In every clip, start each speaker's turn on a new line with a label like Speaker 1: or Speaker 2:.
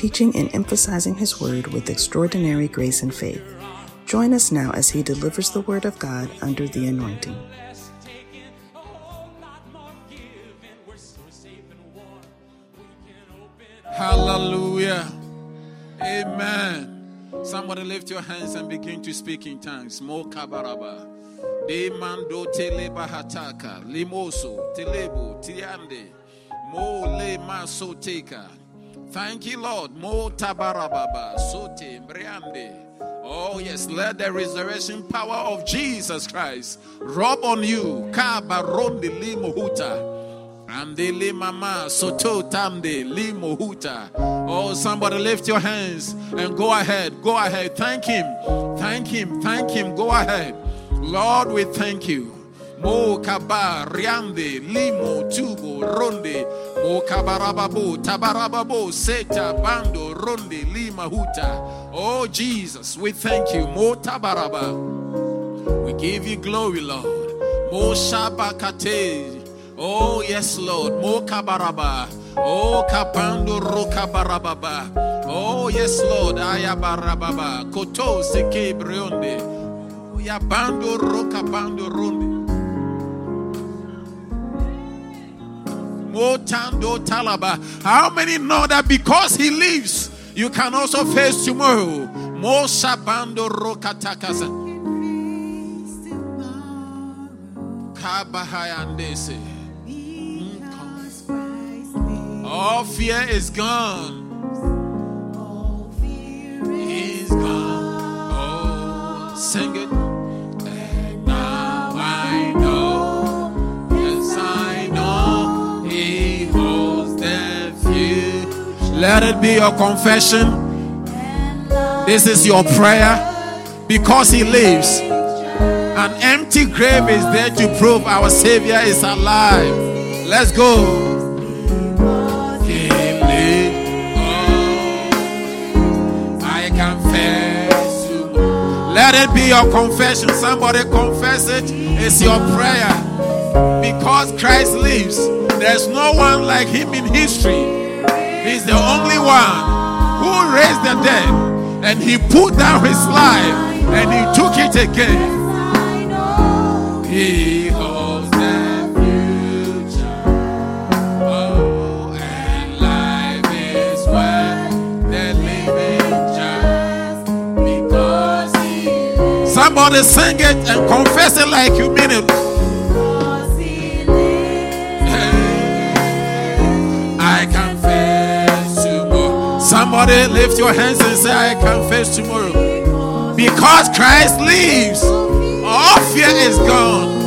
Speaker 1: teaching and emphasizing His Word with extraordinary grace and faith. Join us now as He delivers the Word of God under the anointing.
Speaker 2: Hallelujah. Amen. Somebody lift your hands and begin to speak in tongues. Mo kabaraba. De mando teleba hataka. Limoso. Telebo. Tiande. Mo le maso teka. Thank you, Lord. Mo tabarababa, sote, mbriande. Oh, yes, let the resurrection power of Jesus Christ rub on you. Kabaronde limohuta. Ande mama soto tamde limohuta. Oh, somebody lift your hands and go ahead. Go ahead. Thank Him. Thank Him. Thank Him. Go ahead. Lord, we thank you. Mo kaba riande limo tubo ronde kabarababu tabarababu seta bando ronde lima huta. Oh Jesus, we thank you. Mo tabaraba. We give you glory, Lord. Mo shabakate. Oh yes, Lord. Mo kabaraba. Oh kapando rokabarababa. Oh yes, Lord. Ayabarababa. Koto seke brionde. Yabando rokabando ronde. How many know that because he lives, you can also face tomorrow? All fear is gone. He's gone. Oh, sing Let it be your confession. This is your prayer. Because he lives. An empty grave is there to prove our Savior is alive. Let's go. Oh. Let it be your confession. Somebody confess it. It's your prayer. Because Christ lives, there's no one like him in history. He's the only one who raised the dead and he put down his life and he took it again. He holds the future. Oh, and life is worth the living just because he Somebody sing it and confess it like you mean it. Somebody lift your hands and say, I confess tomorrow. Because Christ lives, all fear is gone.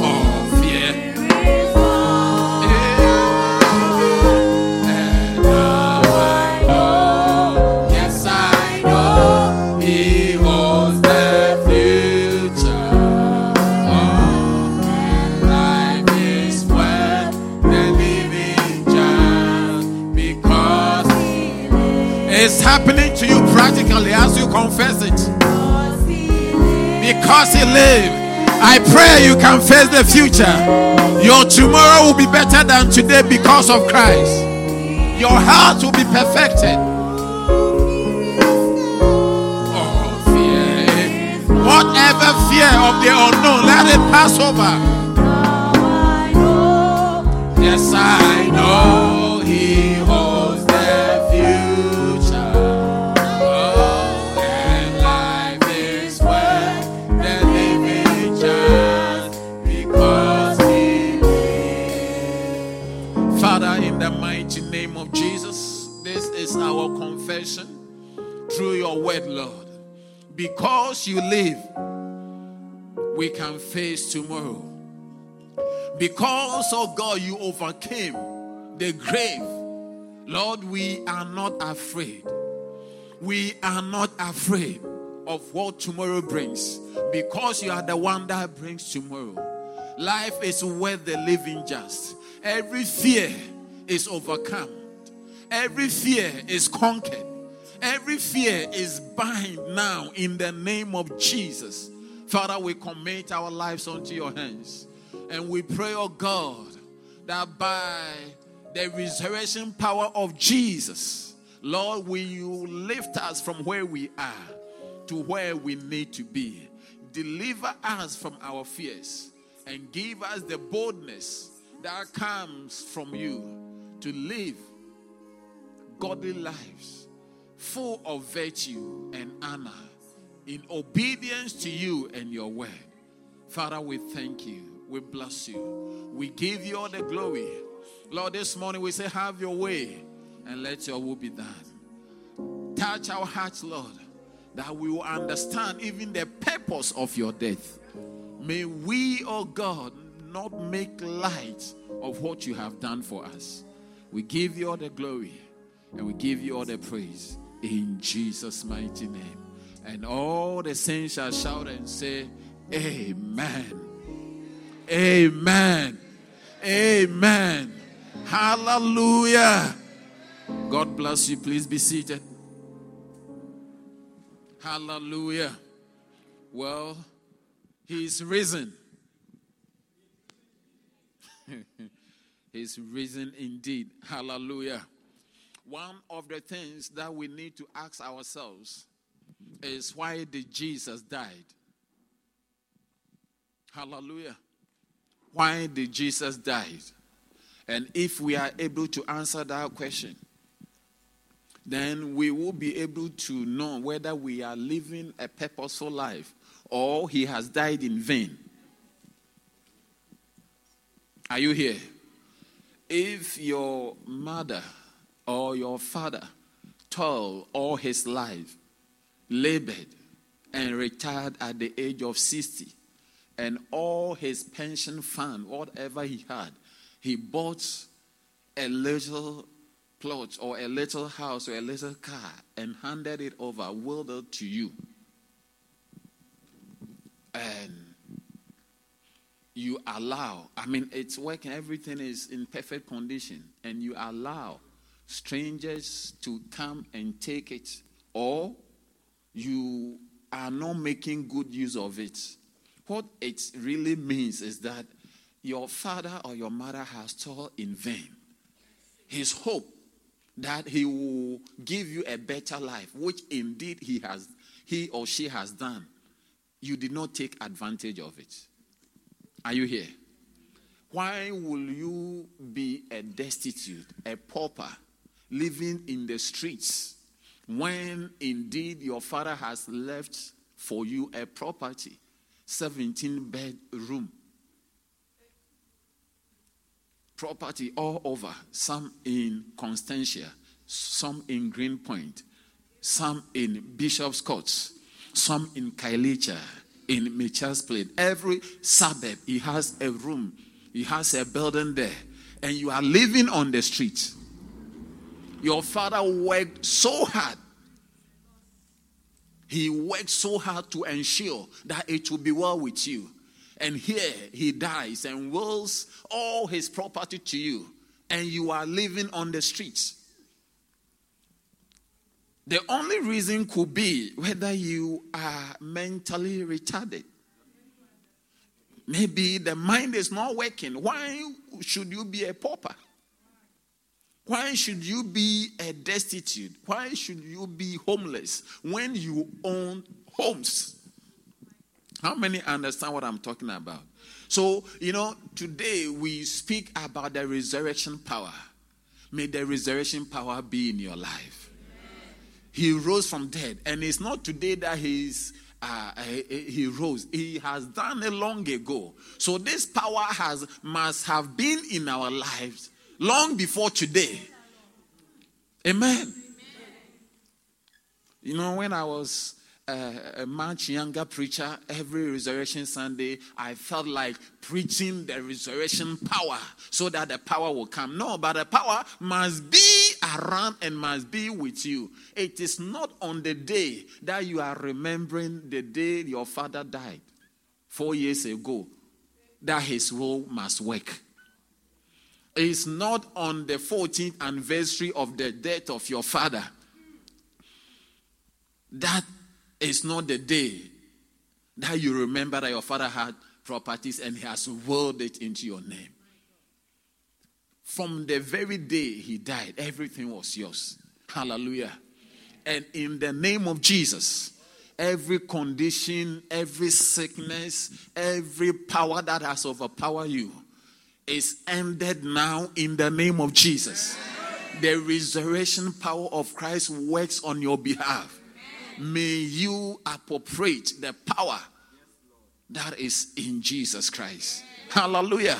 Speaker 2: To you practically as you confess it. Because He lived. I pray you can face the future. Your tomorrow will be better than today because of Christ. Your heart will be perfected. Oh, fear. Whatever fear of the unknown, let it pass over. Yes, I know Because you live, we can face tomorrow. Because, oh God, you overcame the grave, Lord, we are not afraid. We are not afraid. of what tomorrow brings because you are the one that brings tomorrow. Life is worth the living just. Every fear is overcome, every fear is conquered, every fear is bind now in the name of Jesus. Father, we commit our lives unto your hands and we pray, oh God, that by the resurrection power of Jesus, Lord, will you lift us from where we are to where we need to be? Deliver us from our fears and give us the boldness that comes from you to live godly lives full of virtue and honor in obedience to you and your word. Father, we thank you. We bless you. We give you all the glory. Lord, this morning we say, Have your way and let your will be done. Touch our hearts, Lord, that we will understand even the purpose of your death. May we, oh God, not make light of what you have done for us. We give you all the glory and we give you all the praise in Jesus' mighty name. And all the saints shall shout and say, Amen. Amen. Amen. Hallelujah. God bless you. Please be seated. Hallelujah. Well, He's risen. He's risen indeed. Hallelujah. One of the things that we need to ask ourselves is why did Jesus died? Hallelujah. Why did Jesus died? And if we are able to answer that question, then we will be able to know whether we are living a purposeful life or he has died in vain. Are you here? If your mother or your father toiled all his life, labored, and retired at the age of 60, and all his pension fund, whatever he had, he bought a little plot or a little house or a little car and handed it over, willed it to you. And you allow, I mean, it's working, everything is in perfect condition, and you allow strangers to come and take it, or you are not making good use of it. What it really means is that your father or your mother has toiled in vain. His hope that he will give you a better life, which indeed he has, he or she has done you did not take advantage of it. Are you here? Why will you be a destitute, a pauper, living in the streets when indeed your father has left for you a property, 17 bedroom? Property all over, some in Constantia, some in Greenpoint, some in Bishop's Courts, some in Khayelitsha, in Mitchell's Plain. Every suburb, he has a room, he has a building there, and you are living on the street. Your father worked so hard. He worked so hard to ensure that it will be well with you. And here he dies and wills all his property to you, and you are living on the streets. The only reason could be whether you are mentally retarded. Maybe the mind is not working. Why should you be a pauper? Why should you be a destitute? Why should you be homeless when you own homes? How many understand what I'm talking about? So, you know, today we speak about the resurrection power. May the resurrection power be in your life he rose from dead. And it's not today that he's uh, he rose. He has done it long ago. So this power has must have been in our lives long before today. Amen. You know, when I was uh, a much younger preacher, every resurrection Sunday, I felt like preaching the resurrection power so that the power will come. No, but the power must be around and must be with you. It is not on the day that you are remembering the day your father died four years ago that his will must work. It's not on the 14th anniversary of the death of your father. That is not the day that you remember that your father had properties and he has willed it into your name. From the very day he died, everything was yours. Hallelujah. And in the name of Jesus, every condition, every sickness, every power that has overpowered you is ended now in the name of Jesus. The resurrection power of Christ works on your behalf. May you appropriate the power that is in Jesus Christ. Hallelujah.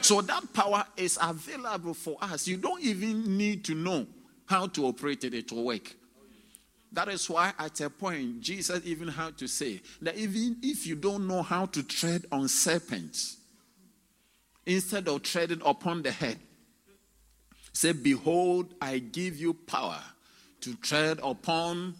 Speaker 2: So that power is available for us. You don't even need to know how to operate it, it will work. That is why at a point Jesus even had to say that even if you don't know how to tread on serpents, instead of treading upon the head, say, Behold, I give you power to tread upon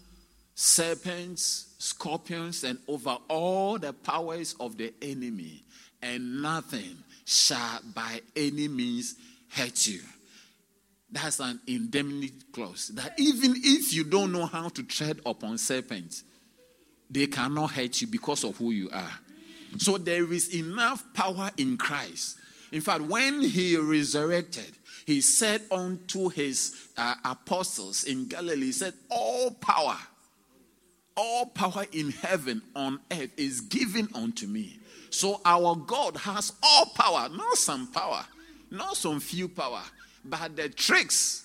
Speaker 2: serpents, scorpions, and over all the powers of the enemy, and nothing shall by any means hurt you. That's an indemnity clause. That even if you don't know how to tread upon serpents, they cannot hurt you because of who you are. So there is enough power in Christ. In fact, when he resurrected, he said unto his uh, apostles in Galilee, he said, All power, all power in heaven, on earth is given unto me. So our God has all power, not some power, not some few power. But the tricks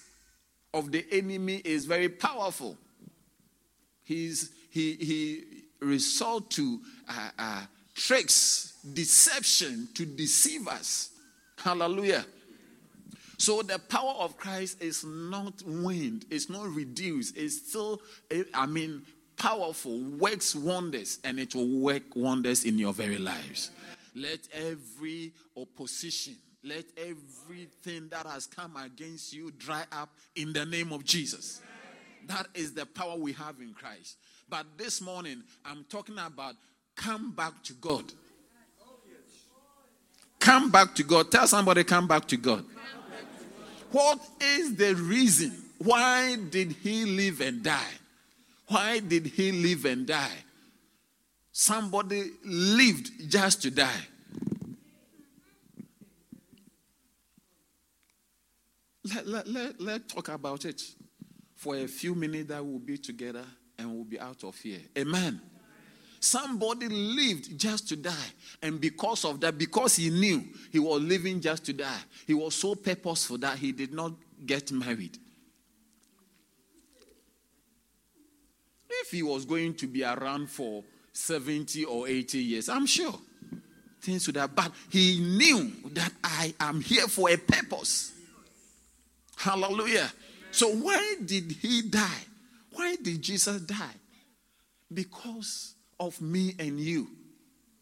Speaker 2: of the enemy is very powerful. He's, he, he resort to uh, uh, tricks, deception to deceive us. Hallelujah. So the power of Christ is not waned, it's not reduced, it's still, I mean, powerful, works wonders, and it will work wonders in your very lives. Let every opposition let everything that has come against you dry up in the name of Jesus. That is the power we have in Christ. But this morning, I'm talking about come back to God. Come back to God. Tell somebody, come back to God. What is the reason? Why did he live and die? Why did he live and die? Somebody lived just to die. Let, let, let, let's talk about it for a few minutes that we'll be together and we'll be out of here. Amen. Somebody lived just to die. And because of that, because he knew he was living just to die, he was so purposeful that he did not get married. If he was going to be around for 70 or 80 years, I'm sure things would have. But he knew that I am here for a purpose. Hallelujah. So, why did he die? Why did Jesus die? Because of me and you.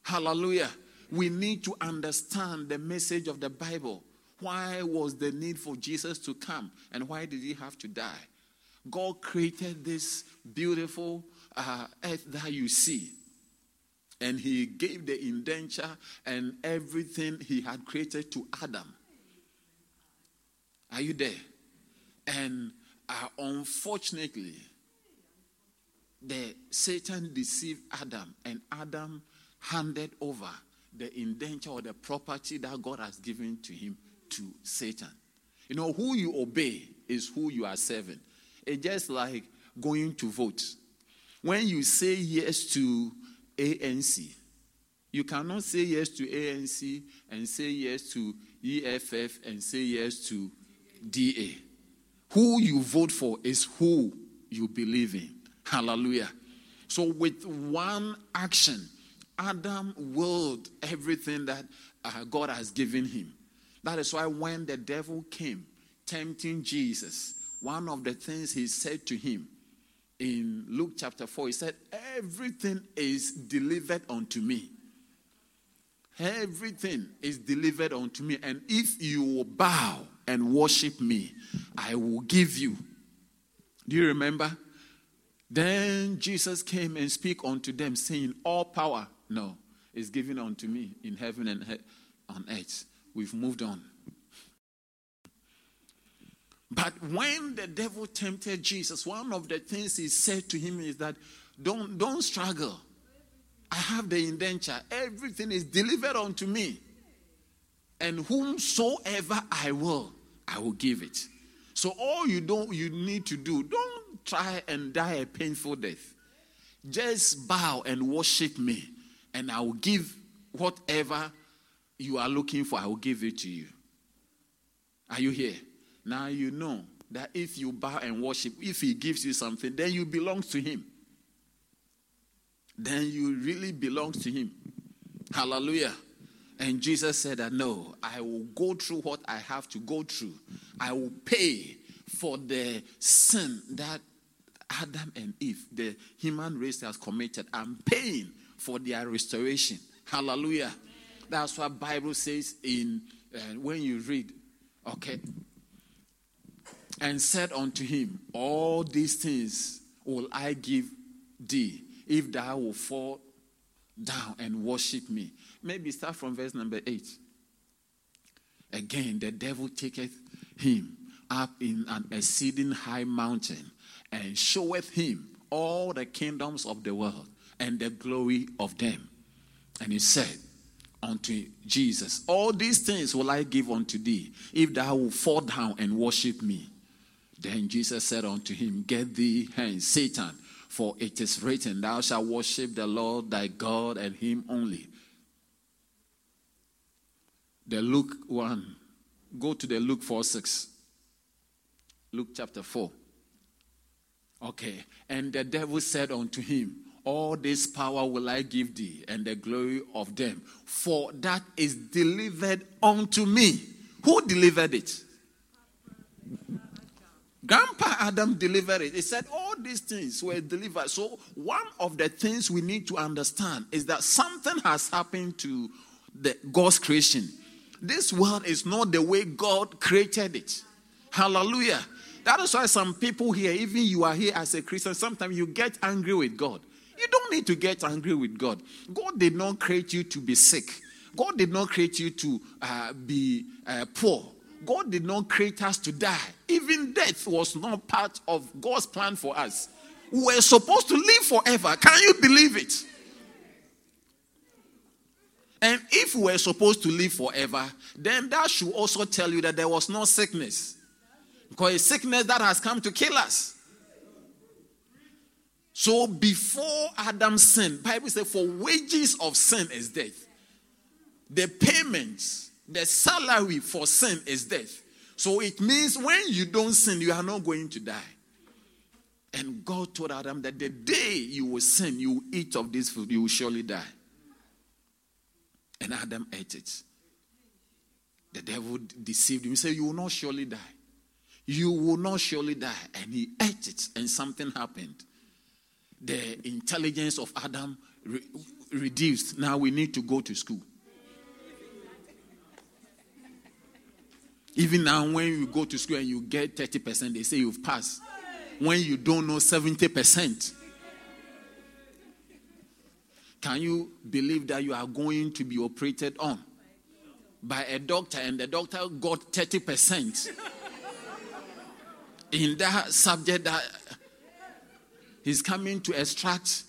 Speaker 2: Hallelujah. We need to understand the message of the Bible. Why was the need for Jesus to come? And why did he have to die? God created this beautiful uh, earth that you see. And he gave the indenture and everything he had created to Adam. Are you there? And uh, unfortunately, the Satan deceived Adam, and Adam handed over the indenture or the property that God has given to him to Satan. You know, who you obey is who you are serving. It's just like going to vote. When you say yes to ANC, you cannot say yes to ANC and say yes to EFF and say yes to DA. Who you vote for is who you believe in. Hallelujah. So, with one action, Adam willed everything that uh, God has given him. That is why when the devil came tempting Jesus, one of the things he said to him in Luke chapter 4, he said, Everything is delivered unto me. Everything is delivered unto me. And if you will bow and worship me, I will give you Do you remember? Then Jesus came and speak unto them, saying, All power, no, is given unto me in heaven and he- on earth. We've moved on. But when the devil tempted Jesus, one of the things he said to him is that don't, don't struggle. I have the indenture. Everything is delivered unto me. And whomsoever I will, I will give it. So all you don't you need to do, don't try and die a painful death. Just bow and worship me, and I will give whatever you are looking for, I will give it to you. Are you here? Now you know that if you bow and worship, if he gives you something, then you belong to him. Then you really belong to him. Hallelujah. And Jesus said that no, I will go through what I have to go through. I will pay for the sin that Adam and Eve, the human race, has committed. I'm paying for their restoration. Hallelujah. That's what Bible says in uh, when you read, okay. And said unto him, All these things will I give thee, if thou will fall down and worship me. Maybe start from verse number 8. Again, the devil taketh him up in an exceeding high mountain and showeth him all the kingdoms of the world and the glory of them. And he said unto Jesus, All these things will I give unto thee, if thou wilt fall down and worship me. Then Jesus said unto him, Get thee hence, Satan, for it is written, Thou shalt worship the Lord thy God and him only. The Luke 1. Go to the Luke 4 6. Luke chapter 4. Okay. And the devil said unto him, All this power will I give thee, and the glory of them, for that is delivered unto me. Who delivered it? Grandpa Adam delivered it. He said all these things were delivered. So, one of the things we need to understand is that something has happened to the God's creation. This world is not the way God created it. Hallelujah. That is why some people here, even you are here as a Christian, sometimes you get angry with God. You don't need to get angry with God. God did not create you to be sick. God did not create you to uh, be uh, poor. God did not create us to die. Even death was not part of God's plan for us. We were supposed to live forever. Can you believe it? And if we were supposed to live forever, then that should also tell you that there was no sickness. Because a sickness that has come to kill us. So before Adam sinned, Bible says, for wages of sin is death. The payments, the salary for sin is death. So it means when you don't sin, you are not going to die. And God told Adam that the day you will sin, you will eat of this food, you will surely die. And Adam ate it. The devil deceived him. He said, You will not surely die. You will not surely die. And he ate it, and something happened. The intelligence of Adam re- reduced. Now we need to go to school. Even now, when you go to school and you get 30%, they say you've passed. When you don't know 70%. Can you believe that you are going to be operated on? By a doctor and the doctor got 30% in that subject that he's coming to extract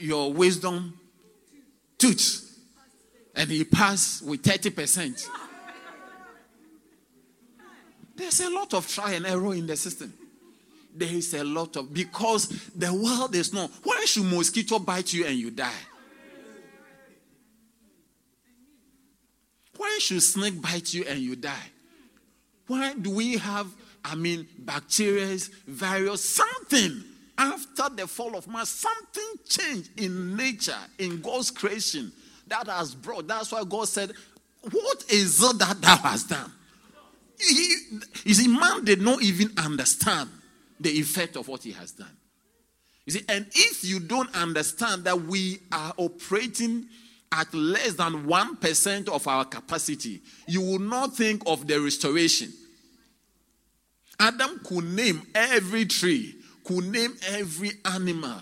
Speaker 2: your wisdom tooth and he passed with 30%. There's a lot of trial and error in the system there is a lot of because the world is not. Why should mosquito bite you and you die? Why should snake bite you and you die? Why do we have, I mean, bacteria, virus, something after the fall of man, something changed in nature, in God's creation that has brought. That's why God said, What is it that thou hast done? He, you see, man did not even understand the effect of what he has done. You see, and if you don't understand that we are operating at less than 1% of our capacity, you will not think of the restoration. Adam could name every tree, could name every animal,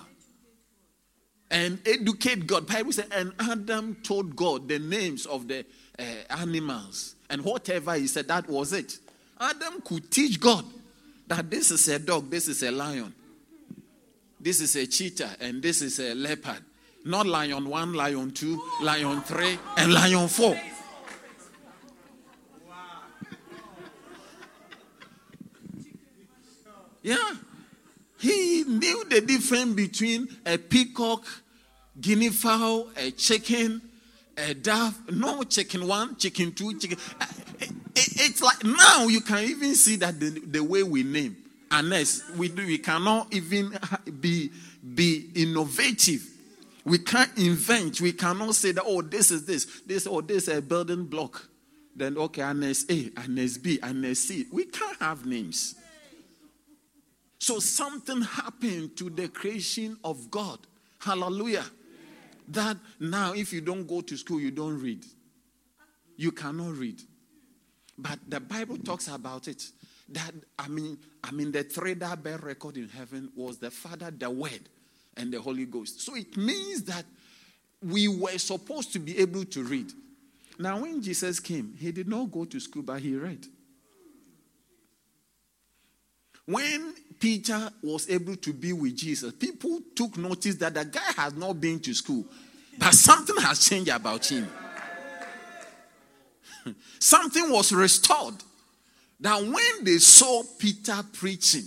Speaker 2: and educate God. Bible says, and Adam told God the names of the uh, animals, and whatever he said, that was it. Adam could teach God that this is a dog, this is a lion, this is a cheetah, and this is a leopard. Not lion one, lion two, lion three, and lion four. Yeah. He knew the difference between a peacock, guinea fowl, a chicken, a dove. No chicken one, chicken two, chicken. Uh, Uh, it's like now you can even see that the, the way we name. Unless we do, we cannot even be be innovative. We can't invent. We cannot say that, oh, this is this, this, or oh, this is a building block. Then, okay, Annex A, Annex B, Annex C. We can't have names. So something happened to the creation of God. Hallelujah. That now, if you don't go to school, you don't read. You cannot read. But the Bible talks about it. That I mean, I mean, the that bear record in heaven was the Father, the Word, and the Holy Ghost. So it means that we were supposed to be able to read. Now, when Jesus came, he did not go to school, but he read. When Peter was able to be with Jesus, people took notice that the guy has not been to school, but something has changed about him. something was restored. That when they saw Peter preaching,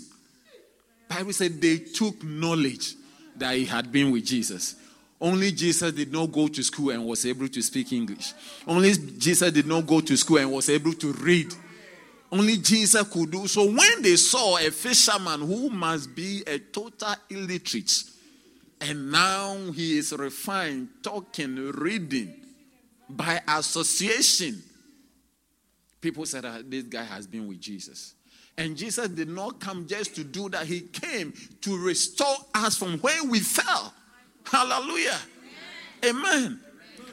Speaker 2: Bible said they took knowledge that he had been with Jesus. Only Jesus did not go to school and was able to speak English. Only Jesus did not go to school and was able to read. Only Jesus could do. So when they saw a fisherman who must be a total illiterate, and now he is refined, talking, reading by association, people said this guy has been with Jesus. And Jesus did not come just to do that, he came to restore us from where we fell. Hallelujah. Amen. Amen.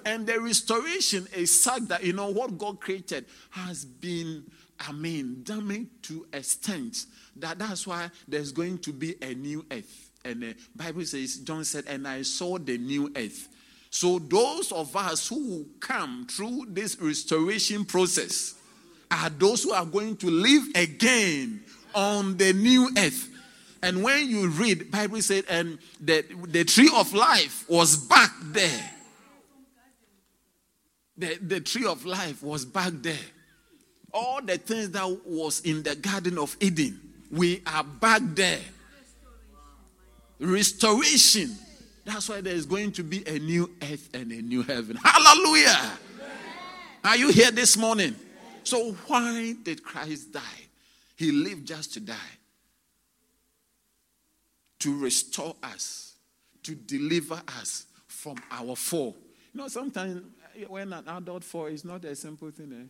Speaker 2: And the restoration is such that, you know, what God created has been I mean, damning to extent that that's why there's going to be a new earth. And the Bible says, John said, and I saw the new earth. So those of us who come through this restoration process are those who are going to live again on the new earth. And when you read, Bible said, and the, the tree of life was back there. The, the tree of life was back there all the things that was in the Garden of Eden, we are back there. Restoration. That's why there is going to be a new earth and a new heaven. Hallelujah. Are you here this morning? So, why did Christ die? He lived just to die. To restore us, to deliver us from our fall. You know, sometimes when an adult fall, it's not a simple thing. Eh?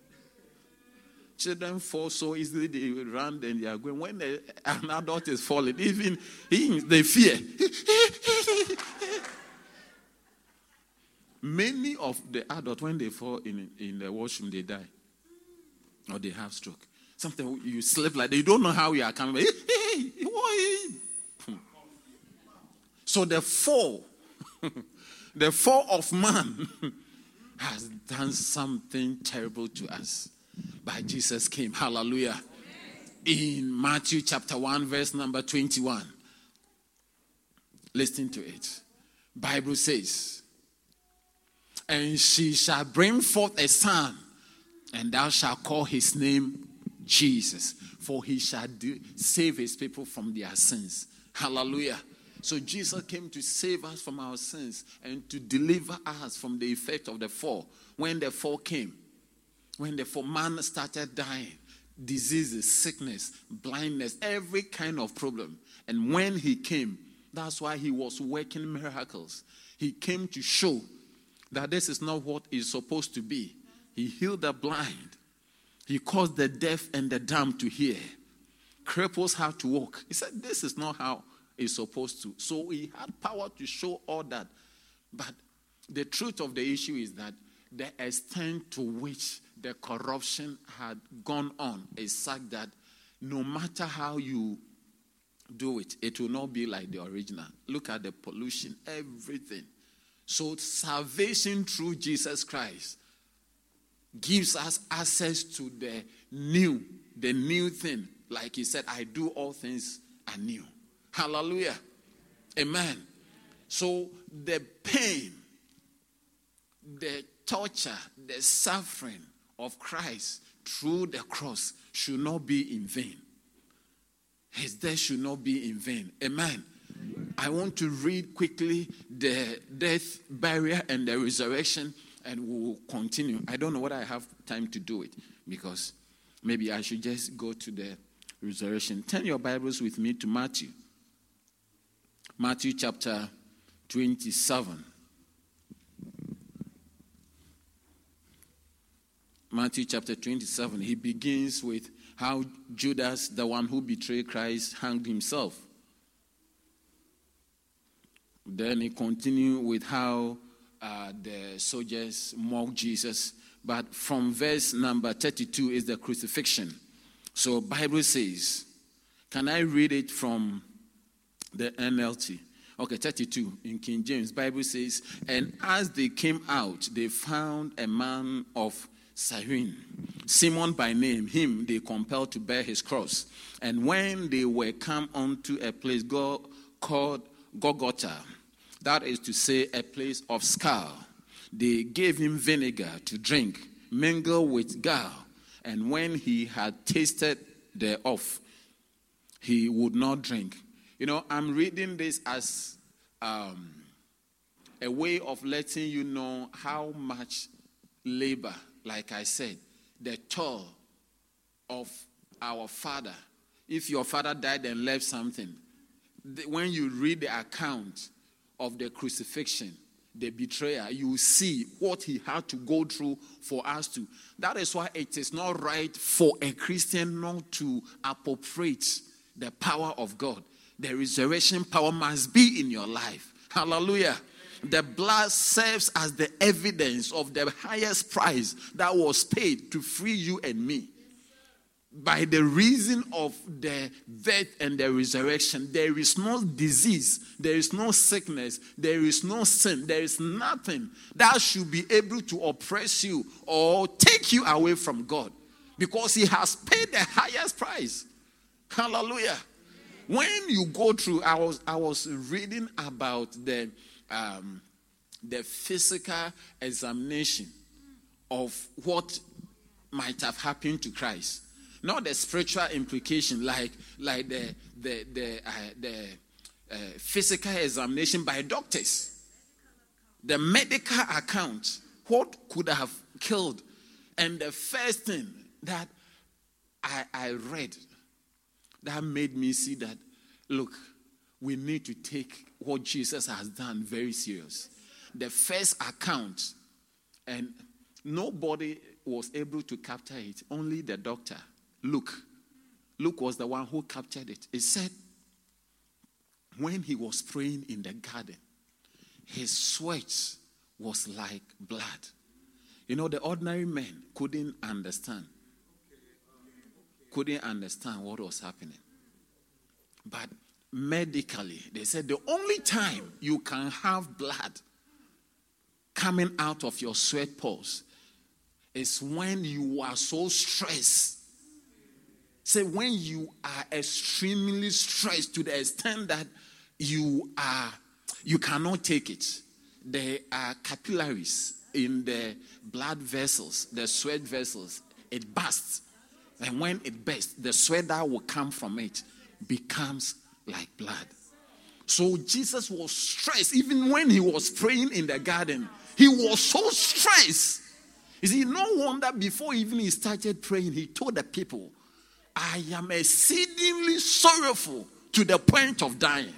Speaker 2: Children fall so easily, they run and they are going. When they, an adult is falling, even he, they fear. Many of the adults, when they fall in, in the washroom, they die or they have stroke. Something you sleep like that. You don't know how you are coming. Hmm. so the fall, the fall of man has done something terrible to us by Jesus came. Hallelujah. In Matthew chapter 1, verse number 21. Listen to it. Bible says, And she shall bring forth a son, and thou shalt call his name Jesus, for he shall do, save his people from their sins. Hallelujah. So Jesus came to save us from our sins and to deliver us from the effect of the fall. When the fall came, when the fall, man started dying, diseases, sickness, blindness, every kind of problem. And when he came, that's why he was working miracles. He came to show that this is not what is supposed to be. He healed the blind, he caused the deaf and the dumb to hear. Cripples how to walk. He said, This is not how it's supposed to. So he had power to show all that. But the truth of the issue is that the extent to which the corruption had gone on is such that no matter how you do it, it will not be like the original. Look at the pollution, everything. So, salvation through Jesus Christ gives us access to the new, the new thing. Like he said, I do all things anew. Hallelujah. Amen. So, the pain, the torture, the suffering of Christ through the cross should not be in vain. His death should not be in vain. Amen. I want to read quickly the death, burial, and the resurrection, and we'll continue. I don't know whether I have time to do it because maybe I should just go to the resurrection. Turn your Bibles with me to Matthew. Matthew chapter 27. Matthew chapter 27. He begins with how Judas, the one who betrayed Christ, hanged himself. Then he continued with how uh, the soldiers mock Jesus. But from verse number 32 is the crucifixion. So Bible says, can I read it from the NLT? Okay, 32 in King James. Bible says, and as they came out, they found a man of Cyrene, Simon by name, him they compelled to bear his cross. And when they were come unto a place called Golgotha, that is to say, a place of skull, they gave him vinegar to drink, mingled with gall. And when he had tasted thereof, he would not drink. You know, I'm reading this as um, a way of letting you know how much labor like I said, the toll of our father. If your father died and left something, when you read the account of the crucifixion, the betrayer, you see what he had to go through for us to. That is why it is not right for a Christian not to appropriate the power of God. The resurrection power must be in your life. Hallelujah. The blood serves as the evidence of the highest price that was paid to free you and me. By the reason of the death and the resurrection, there is no disease, there is no sickness, there is no sin, there is nothing that should be able to oppress you or take you away from God because He has paid the highest price. Hallelujah. When you go through, I was, I was reading about the um, the physical examination of what might have happened to Christ, not the spiritual implication like like the the the, uh, the uh, physical examination by doctors, the medical account, what could have killed, and the first thing that I, I read that made me see that look, we need to take what Jesus has done very serious. The first account, and nobody was able to capture it, only the doctor, Luke. Luke was the one who captured it. It said, when he was praying in the garden, his sweat was like blood. You know, the ordinary man couldn't understand, couldn't understand what was happening. But medically, they said the only time you can have blood coming out of your sweat pores is when you are so stressed. Say, when you are extremely stressed to the extent that you are you cannot take it. There are capillaries in the blood vessels, the sweat vessels. It bursts. And when it bursts, the sweat that will come from it becomes like blood. So Jesus was stressed even when he was praying in the garden. He was so stressed. You see, no wonder before even he started praying, he told the people, I am exceedingly sorrowful to the point of dying.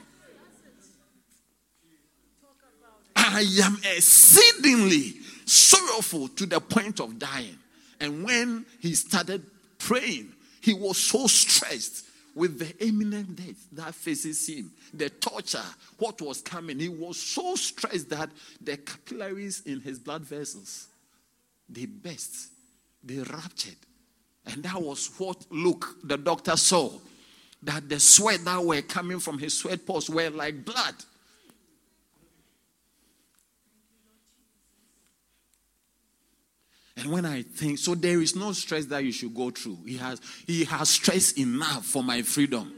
Speaker 2: I am exceedingly sorrowful to the point of dying. And when he started praying, he was so stressed with the imminent death that faces him, the torture, what was coming. He was so stressed that the capillaries in his blood vessels they burst, they ruptured, And that was what Luke, the doctor, saw. That the sweat that were coming from his sweat pores were like blood. And when I think, so there is no stress that you should go through. He has, he has stress enough for my freedom.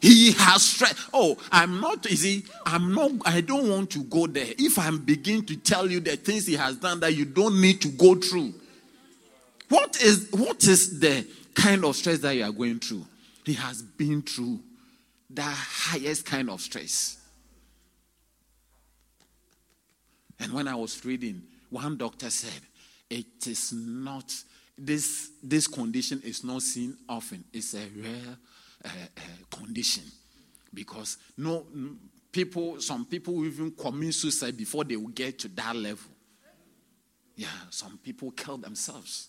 Speaker 2: He has stress. Oh, I'm not easy. I'm not, I don't want to go there. If I'm beginning to tell you the things he has done that you don't need to go through. What is what is the kind of stress that you are going through? He has been through the highest kind of stress. And when I was reading, one doctor said, it is not this this condition is not seen often. It's a rare uh, uh, condition because no people, some people even commit suicide before they will get to that level. Yeah, some people kill themselves.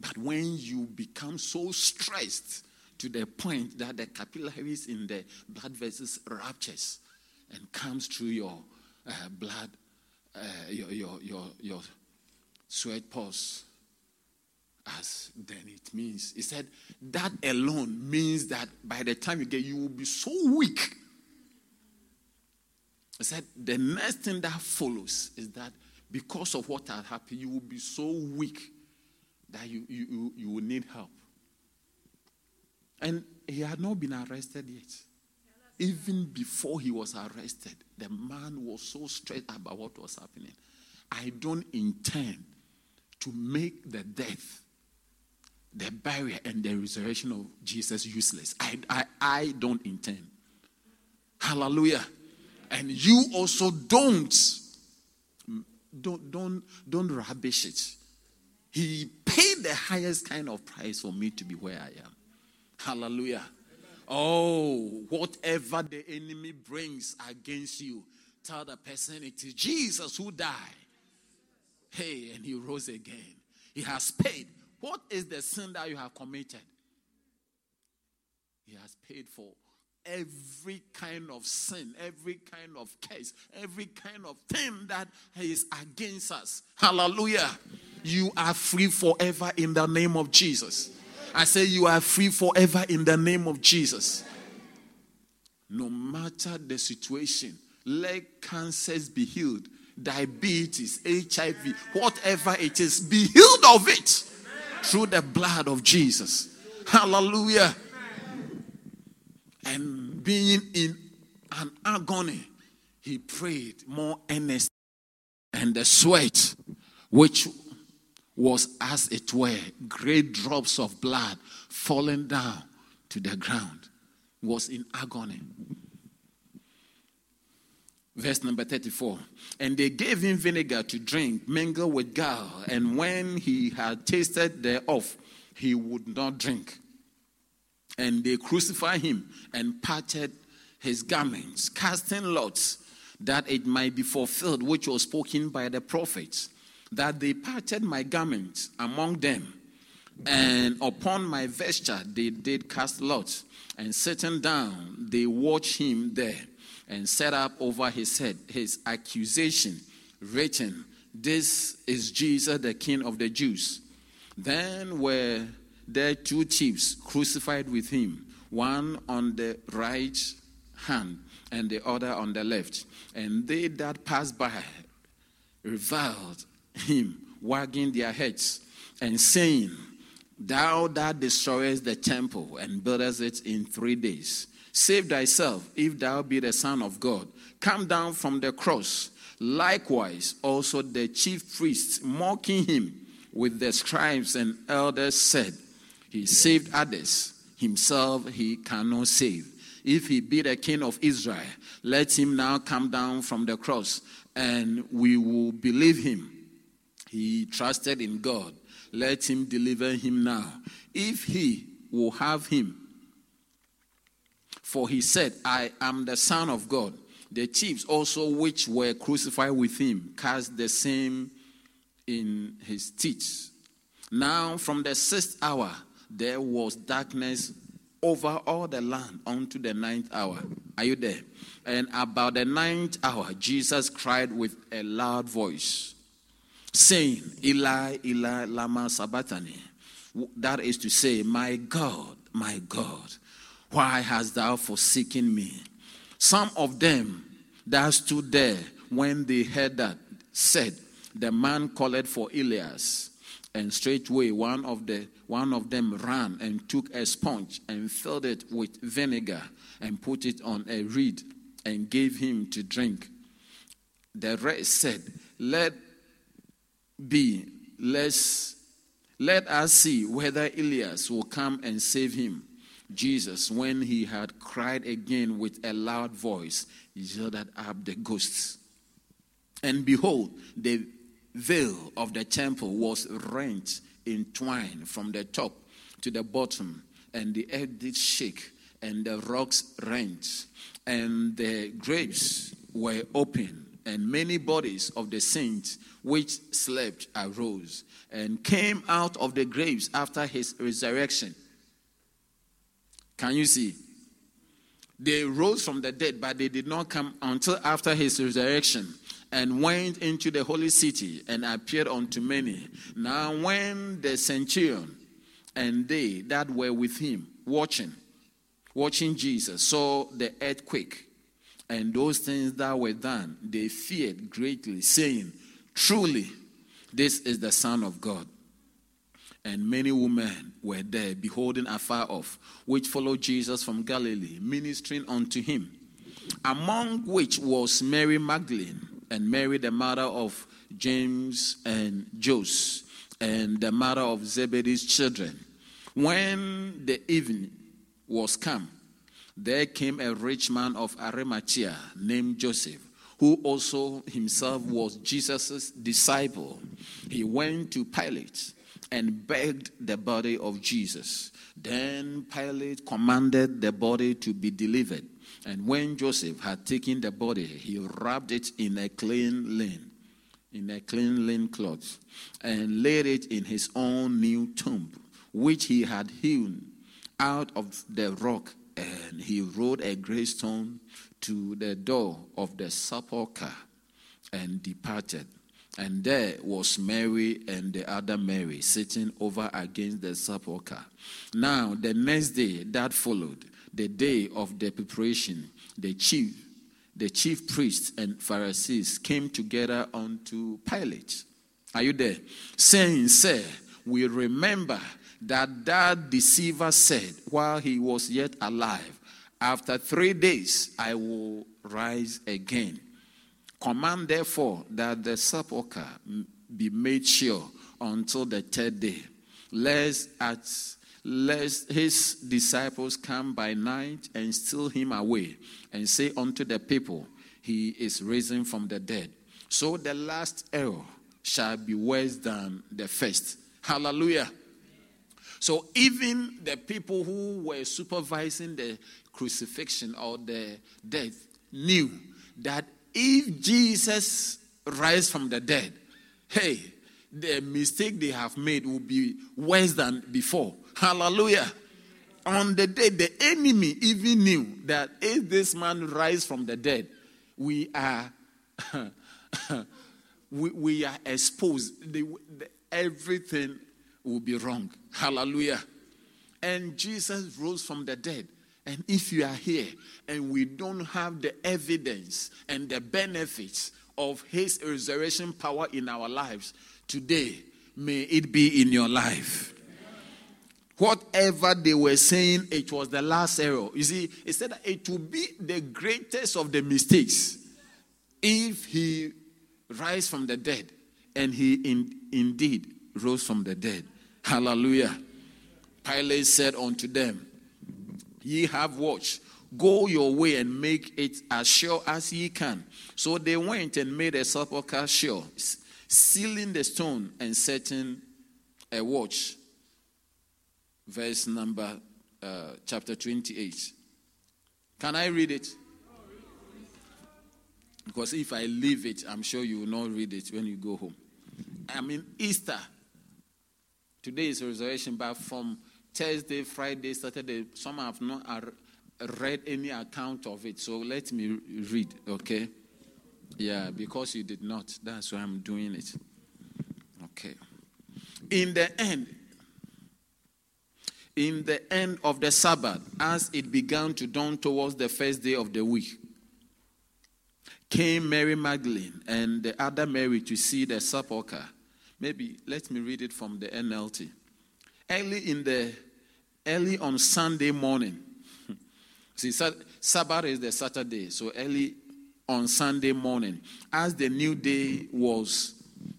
Speaker 2: But when you become so stressed to the point that the capillaries in the blood vessels ruptures and comes through your uh, blood, uh, your, your, your, your sweat pores, as then it means. He said that alone means that by the time you get, you will be so weak. He said the next thing that follows is that because of what had happened, you will be so weak that you, you, you will need help. And he had not been arrested yet. Even before he was arrested, the man was so stressed about what was happening. I don't intend to make the death, the barrier, and the resurrection of Jesus useless. I, I, I don't intend. Hallelujah. And you also don't mm, don't don't don't rubbish it. He paid the highest kind of price for me to be where I am. Hallelujah. Oh, whatever the enemy brings against you, tell the person it is Jesus who died. Hey, and he rose again. He has paid. What is the sin that you have committed? He has paid for every kind of sin, every kind of case, every kind of thing that is against us. Hallelujah. You are free forever in the name of Jesus. I say you are free forever in the name of Jesus. No matter the situation, let cancers be healed, diabetes, HIV, whatever it is, be healed of it through the blood of Jesus. Hallelujah. And being in an agony, he prayed more earnestly, and the sweat, which was as it were great drops of blood falling down to the ground, was in agony. Verse number 34. And they gave him vinegar to drink, mingled with gall, and when he had tasted thereof, he would not drink. And they crucified him and parted his garments, casting lots, that it might be fulfilled, which was spoken by the prophets that they parted my garments among them, and upon my vesture they did cast lots, and sitting down they watched him there, and set up over his head his accusation, written, This is Jesus, the King of the Jews. Then were there two chiefs crucified with him, one on the right hand and the other on the left. And they that passed by reviled him, wagging their heads and saying, Thou that destroyest the temple and buildest it in three days, save thyself if thou be the Son of God. Come down from the cross. Likewise, also the chief priests, mocking him with the scribes and elders, said, He saved others, himself he cannot save. If he be the king of Israel, let him now come down from the cross, and we will believe him. He trusted in God. Let him deliver him now. If he will have him. For he said, I am the Son of God. The chiefs also, which were crucified with him, cast the same in his teeth. Now, from the sixth hour, there was darkness over all the land unto the ninth hour. Are you there? And about the ninth hour, Jesus cried with a loud voice saying, Eli, Eli, Lama Sabachthani, That is to say, My God, my God, why hast thou forsaken me? Some of them that stood there when they heard that said, The man called for Elias. And straightway one of the one of them ran and took a sponge and filled it with vinegar and put it on a reed and gave him to drink. The rest said, Let be, let's let us see whether Elias will come and save him. Jesus, when he had cried again with a loud voice, yielded up the ghosts. And behold, the veil of the temple was rent in twine from the top to the bottom, and the earth did shake, and the rocks rent, and the graves were open, and many bodies of the saints which slept arose and came out of the graves after his resurrection. Can you see? They rose from the dead, but they did not come until after his resurrection and went into the holy city and appeared unto many. Now, when the centurion and they that were with him watching, watching Jesus, saw the earthquake and those things that were done, they feared greatly, saying, Truly, this is the Son of God. And many women were there, beholding afar off, which followed Jesus from Galilee, ministering unto him, among which was Mary Magdalene and Mary, the mother of James and Jose, and the mother of Zebedee's children. When the evening was come, there came a rich man of Arimathea named Joseph, who also himself was Jesus' disciple. He went to Pilate and begged the body of Jesus. Then Pilate commanded the body to be delivered. And when Joseph had taken the body, he wrapped it in a clean linen, in a clean linen cloth, and laid it in his own new tomb, which he had hewn out of the rock. And he rolled a great stone to the door of the sepulchre and departed. And there was Mary and the other Mary sitting over against the sepulchre. Now, the next day that followed, the day of the preparation, the chief, the chief priests and Pharisees came together unto Pilate. Are you there? Saying, Sir, we remember that that deceiver said while he was yet alive, After three days I will rise again. Command therefore that the sepulchre be made sure until the third day, lest at lest his disciples come by night and steal him away and say unto the people, He is risen from the dead. So the last error shall be worse than the first. Hallelujah. So even the people who were supervising the crucifixion or the death knew that if Jesus rise from the dead, hey, the mistake they have made will be worse than before. Hallelujah. On the day, the enemy even knew that if this man rise from the dead, we are we, we are exposed. The, the, everything will be wrong. Hallelujah. And Jesus rose from the dead. And if you are here and we don't have the evidence and the benefits of his resurrection power in our lives, today, may it be in your life. Whatever they were saying, it was the last error. You see, he said that it will be the greatest of the mistakes if he rise from the dead and he in, indeed rose from the dead. Hallelujah. Pilate said unto them, Ye have watched. Go your way and make it as sure as ye can. So they went and made a sepulchre sure, sealing the stone and setting a watch. Verse number uh, chapter 28. Can I read it? Because if I leave it, I'm sure you will not read it when you go home. I mean, Easter. Today is resurrection, but from Thursday, Friday, Saturday, some have not read any account of it. So let me read, okay? Yeah, because you did not. That's why I'm doing it. Okay. In the end, in the end of the Sabbath, as it began to dawn towards the first day of the week, came Mary Magdalene and the other Mary to see the sepulchre. Maybe let me read it from the NLT. Early in the early on Sunday morning. See, Sabbath is the Saturday, so early on Sunday morning, as the new day was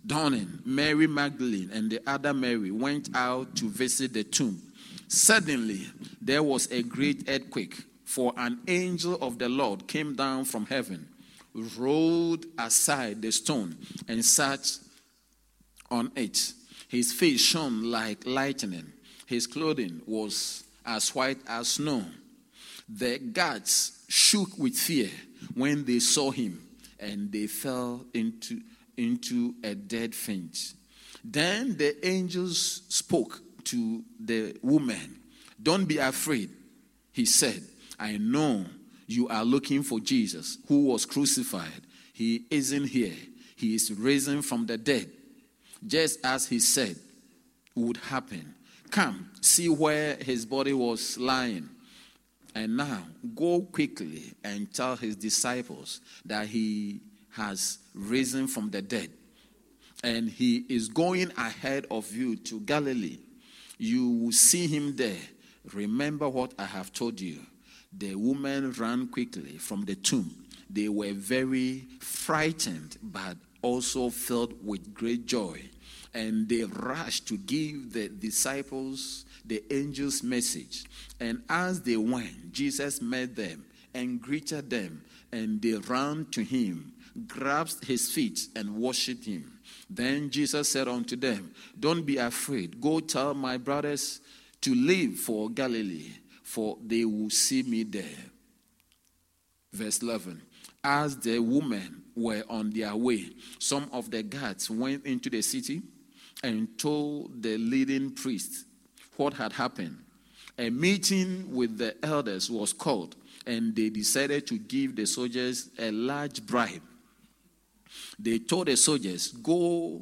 Speaker 2: dawning, Mary Magdalene and the other Mary went out to visit the tomb. Suddenly, there was a great earthquake, for an angel of the Lord came down from heaven, rolled aside the stone, and sat on it. His face shone like lightning, his clothing was as white as snow. The guards shook with fear when they saw him, and they fell into, into a dead faint. Then the angels spoke to the woman. Don't be afraid, he said. I know you are looking for Jesus who was crucified. He isn't here, he is risen from the dead, just as he said would happen. Come, see where his body was lying. And now go quickly and tell his disciples that he has risen from the dead. And he is going ahead of you to Galilee. You will see him there. Remember what I have told you. The woman ran quickly from the tomb. They were very frightened, but also filled with great joy. And they rushed to give the disciples the angel's message. And as they went, Jesus met them and greeted them, and they ran to him, grasped his feet, and worshipped him. Then Jesus said unto them, Don't be afraid. Go tell my brothers to leave for Galilee, for they will see me there. Verse 11. As the women were on their way, some of the guards went into the city and told the leading priests what had happened. A meeting with the elders was called, and they decided to give the soldiers a large bribe. They told the soldiers, Go,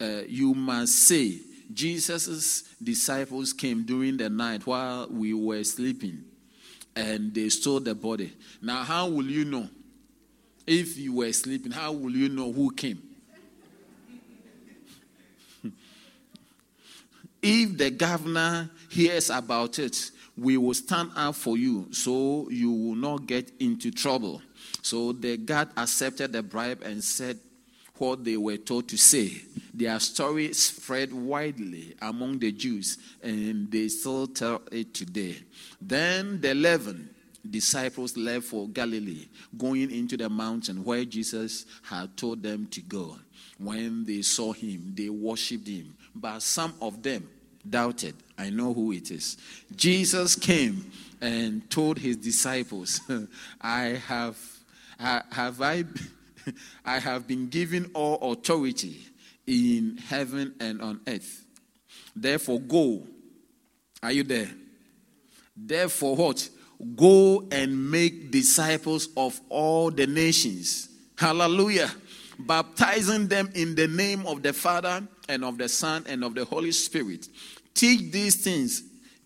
Speaker 2: uh, you must say, Jesus' disciples came during the night while we were sleeping, and they stole the body. Now, how will you know? If you were sleeping, how will you know who came? If the governor hears about it, we will stand up for you so you will not get into trouble. So the guard accepted the bribe and said what they were told to say. Their story spread widely among the Jews, and they still tell it today. Then the eleven disciples left for Galilee, going into the mountain where Jesus had told them to go. When they saw him, they worshipped him but some of them doubted. I know who it is. Jesus came and told his disciples, I have, have I, I have been given all authority in heaven and on earth. Therefore, go. Are you there? Therefore, what? Go and make disciples of all the nations. Hallelujah. Baptizing them in the name of the Father and of the Son and of the Holy Spirit. Teach these things.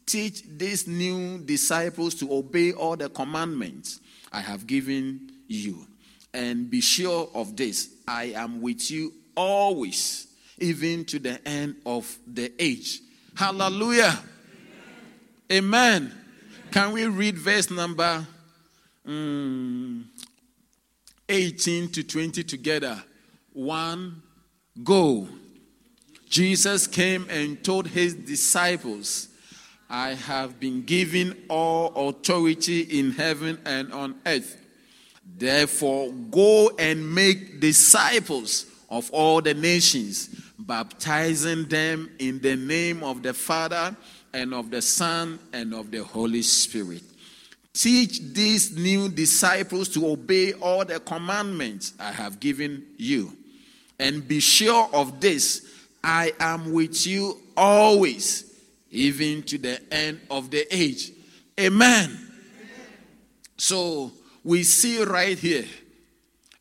Speaker 2: Teach these new disciples to obey all the commandments I have given you. And be sure of this I am with you always, even to the end of the age. Hallelujah. Amen. Amen. Can we read verse number um, 18 to 20 together? One, go. Jesus came and told his disciples, I have been given all authority in heaven and on earth. Therefore, go and make disciples of all the nations, baptizing them in the name of the Father and of the Son and of the Holy Spirit. Teach these new disciples to obey all the commandments I have given you. And be sure of this I am with you always, even to the end of the age. Amen. Amen. So we see right here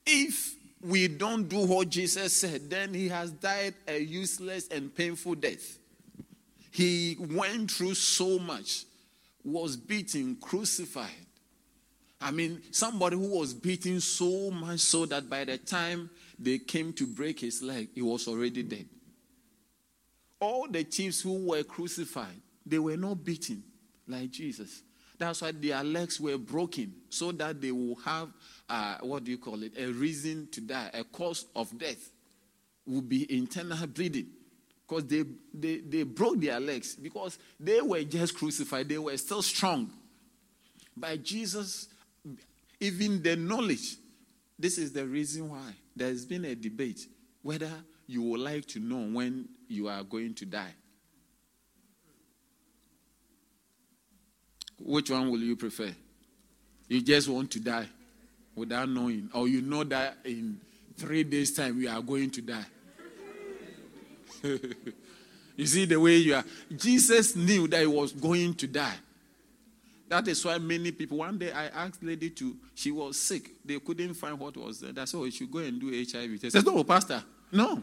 Speaker 2: if we don't do what Jesus said, then he has died a useless and painful death. He went through so much, was beaten, crucified. I mean, somebody who was beaten so much so that by the time they came to break his leg, he was already dead. All the chiefs who were crucified, they were not beaten like Jesus. That's why their legs were broken, so that they will have, uh, what do you call it, a reason to die, a cause of death will be internal bleeding. Because they, they, they broke their legs because they were just crucified, they were still strong. By Jesus, even the knowledge, this is the reason why there's been a debate whether you would like to know when you are going to die. Which one will you prefer? You just want to die without knowing, or you know that in three days' time you are going to die. you see the way you are. Jesus knew that he was going to die. That is why many people. One day I asked lady to. She was sick. They couldn't find what was there. That's why oh, you should go and do HIV test. Says no, pastor. No.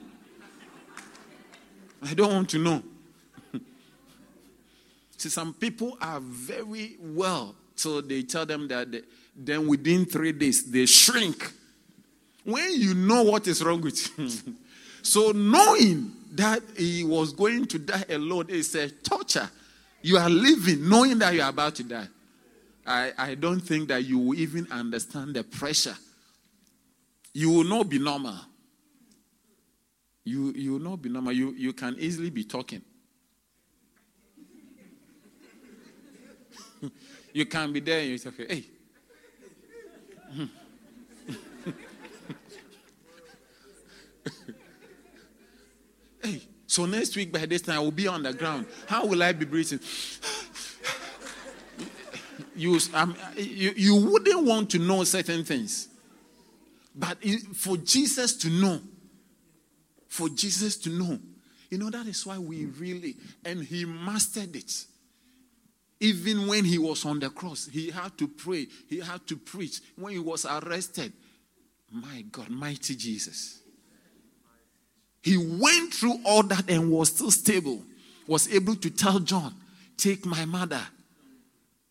Speaker 2: I don't want to know. See, some people are very well, so they tell them that they, then within three days they shrink. When you know what is wrong with you, so knowing that he was going to die alone is a torture. You are living knowing that you are about to die. I, I don't think that you will even understand the pressure. You will not be normal. You, you will not be normal. You, you can easily be talking. You can't be there you say, hey. hey, so next week by this time I will be on the ground. How will I be breathing? you, um, you, you wouldn't want to know certain things. But for Jesus to know, for Jesus to know, you know, that is why we really, and he mastered it. Even when he was on the cross, he had to pray, he had to preach. When he was arrested, my God, mighty Jesus. He went through all that and was still stable, was able to tell John, Take my mother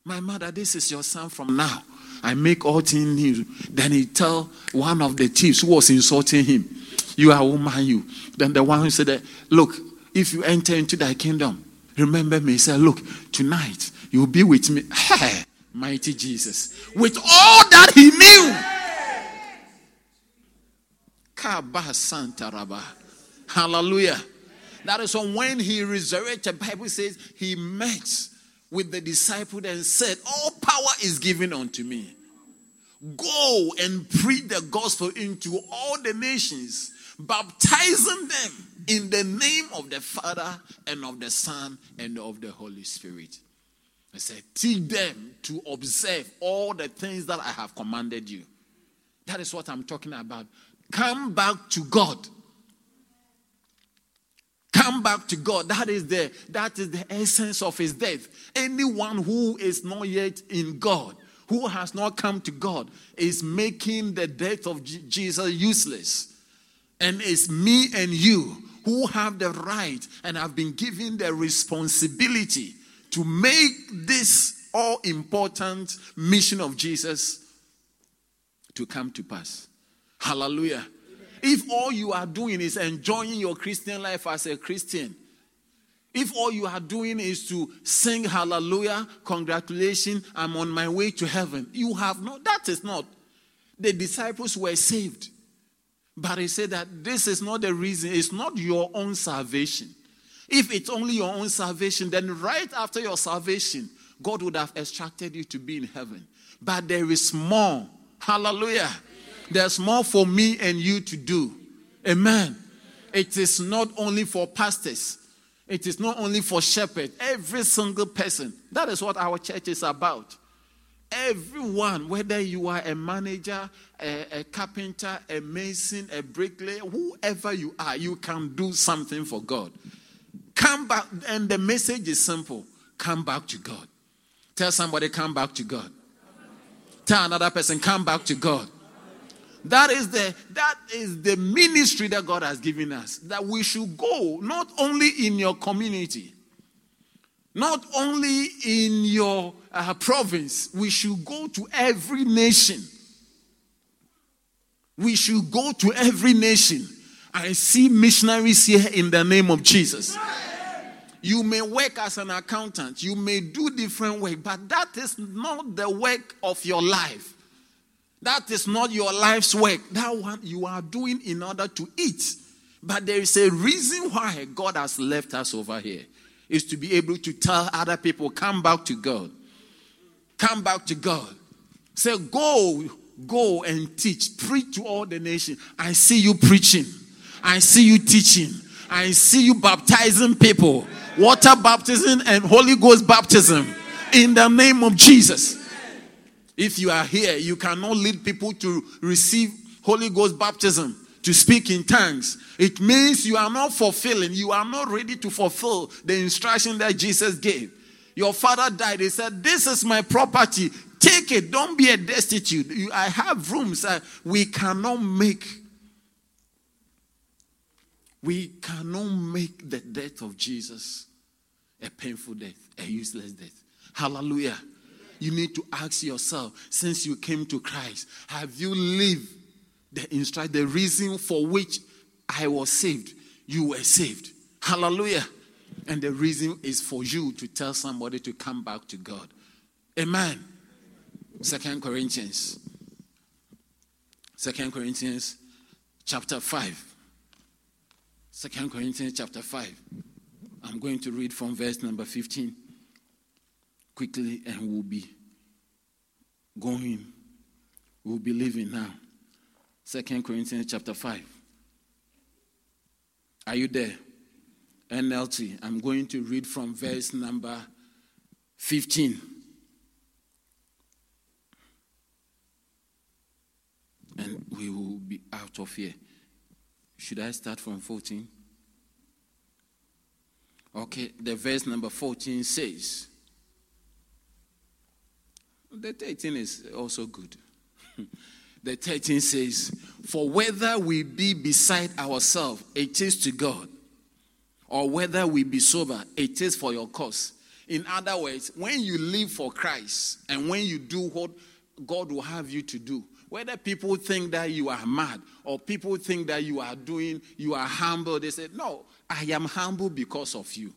Speaker 2: my mother, this is your son from now. I make all things new. Then he tell one of the thieves who was insulting him, You are a woman, you. Then the one who said Look, if you enter into thy kingdom, remember me. He said, Look, tonight you will be with me. Hey, mighty Jesus. With all that he knew. Hallelujah. That is when he resurrected, Bible says he met with the disciple and said, All power is given unto me. Go and preach the gospel into all the nations, baptizing them in the name of the Father and of the Son and of the Holy Spirit. I said, Teach them to observe all the things that I have commanded you. That is what I'm talking about. Come back to God. Come back to God. That is the that is the essence of his death. Anyone who is not yet in God, who has not come to God, is making the death of Jesus useless. And it's me and you who have the right and have been given the responsibility to make this all important mission of Jesus to come to pass. Hallelujah. If all you are doing is enjoying your Christian life as a Christian, if all you are doing is to sing hallelujah, congratulations, I'm on my way to heaven, you have not, that is not. The disciples were saved. But he said that this is not the reason, it's not your own salvation. If it's only your own salvation, then right after your salvation, God would have extracted you to be in heaven. But there is more. Hallelujah. There's more for me and you to do. Amen. It is not only for pastors, it is not only for shepherds. Every single person. That is what our church is about. Everyone, whether you are a manager, a, a, carpenter, a mason, a bricklayer, whoever you are, you can do something for God. Come back, and the message is simple come back to God. Tell somebody, come back to God. Tell another person, come back to God. That is the that is the ministry that God has given us. That we should go not only in your community, Not only in your uh, province, we should go to every nation. We should go to every nation. I see missionaries here in the name of Jesus. You may work as an accountant, you may do different work, but that is not the work of your life. That is not your life's work. That one you are doing in order to eat. But there is a reason why God has left us over here is to be able to tell other people, come back to God. Come back to God. Say, go, go and teach. Preach to all the nation. I see you preaching. I see you teaching. I see you baptizing people. Water baptism and Holy Ghost baptism. In the name of Jesus. If you are here, you cannot lead people to receive Holy Ghost baptism to speak in tongues. It means you are not fulfilling, you are not ready to fulfill the instruction that Jesus gave. Your father died. He said, This is my property. Take it. Don't be a destitute. I have rooms. We cannot make. We cannot make the death of Jesus a painful death, a useless death. Hallelujah. You need to ask yourself since you came to Christ, have you lived the instruct, the reason for which I was saved, you were saved. Hallelujah. And the reason is for you to tell somebody to come back to God. Amen. Second Corinthians. Second Corinthians chapter 5. Second Corinthians chapter 5. I'm going to read from verse number 15 quickly and we'll be going. We'll be leaving now. Second Corinthians chapter 5. Are you there? NLT. I'm going to read from verse number 15. And we will be out of here. Should I start from 14? Okay, the verse number 14 says, the 13 is also good. the 13 says, For whether we be beside ourselves, it is to God, or whether we be sober, it is for your cause. In other words, when you live for Christ and when you do what God will have you to do, whether people think that you are mad or people think that you are doing, you are humble, they say, No, I am humble because of you.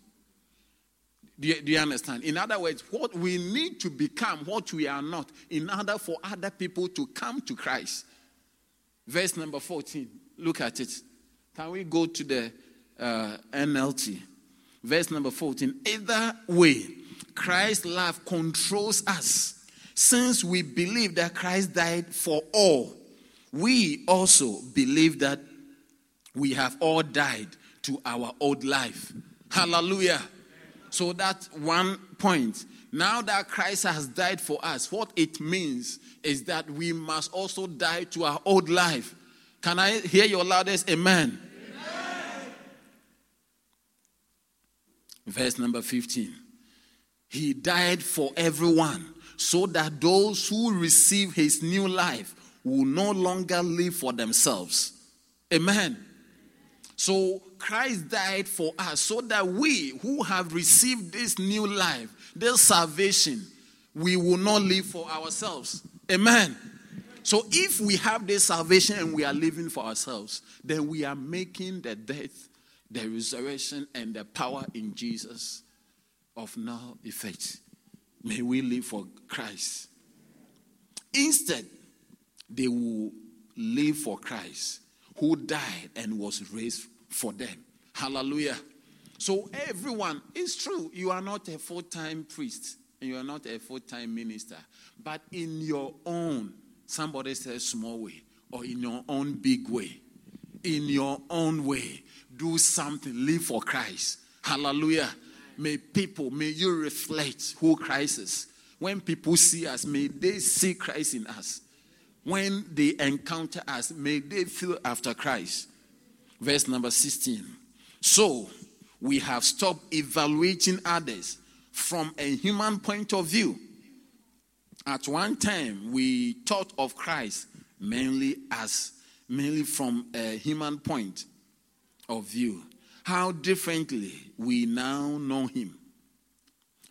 Speaker 2: Do you, do you, understand? In other words, what we need to become, what we are not, in order for other people to come to Christ. Verse number 14. Look at it. Can we go to the uh, NLT? Verse number 14. Either way, Christ's love controls us. Since we believe that Christ died for all, we also believe that we have all died to our old life. Hallelujah. So that's one point. Now that Christ has died for us, what it means is that we must also die to our old life. Can I hear your loudest amen? amen? Verse number 15. He died for everyone so that those who receive his new life will no longer live for themselves. Amen. So Christ died for us so that we who have received this new life, this salvation, we will not live for ourselves. Amen. So if we have this salvation and we are living for ourselves, then we are making the death, the resurrection, and the power in Jesus of no effect. May we live for Christ. Instead, they will live for Christ, who died and was raised for them. Hallelujah. So, everyone, it's true, you are not a full time priest and you are not a full time minister, but in your own, somebody says small way, or in your own big way, in your own way, do something, live for Christ. Hallelujah. May people, may you reflect who Christ is. When people see us, may they see Christ in us. When they encounter us, may they feel after Christ verse number 16. So, we have stopped evaluating others from a human point of view. At one time, we thought of Christ mainly as mainly from a human point of view. How differently we now know him.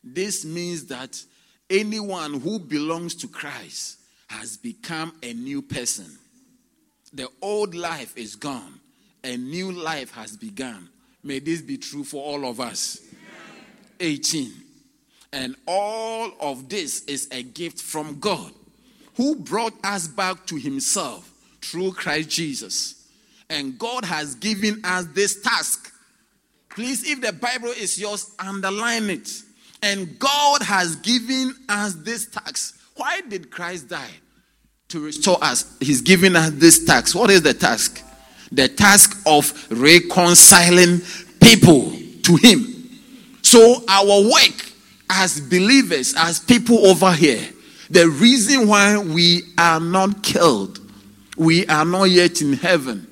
Speaker 2: This means that anyone who belongs to Christ has become a new person. The old life is gone, a new life has begun. May this be true for all of us. 18. And all of this is a gift from God, who brought us back to Himself through Christ Jesus. And God has given us this task. Please, if the Bible is yours, underline it. And God has given us this task. Why did Christ die? To restore us. He's given us this task. What is the task? The task of reconciling people to Him. So, our work as believers, as people over here, the reason why we are not killed, we are not yet in heaven,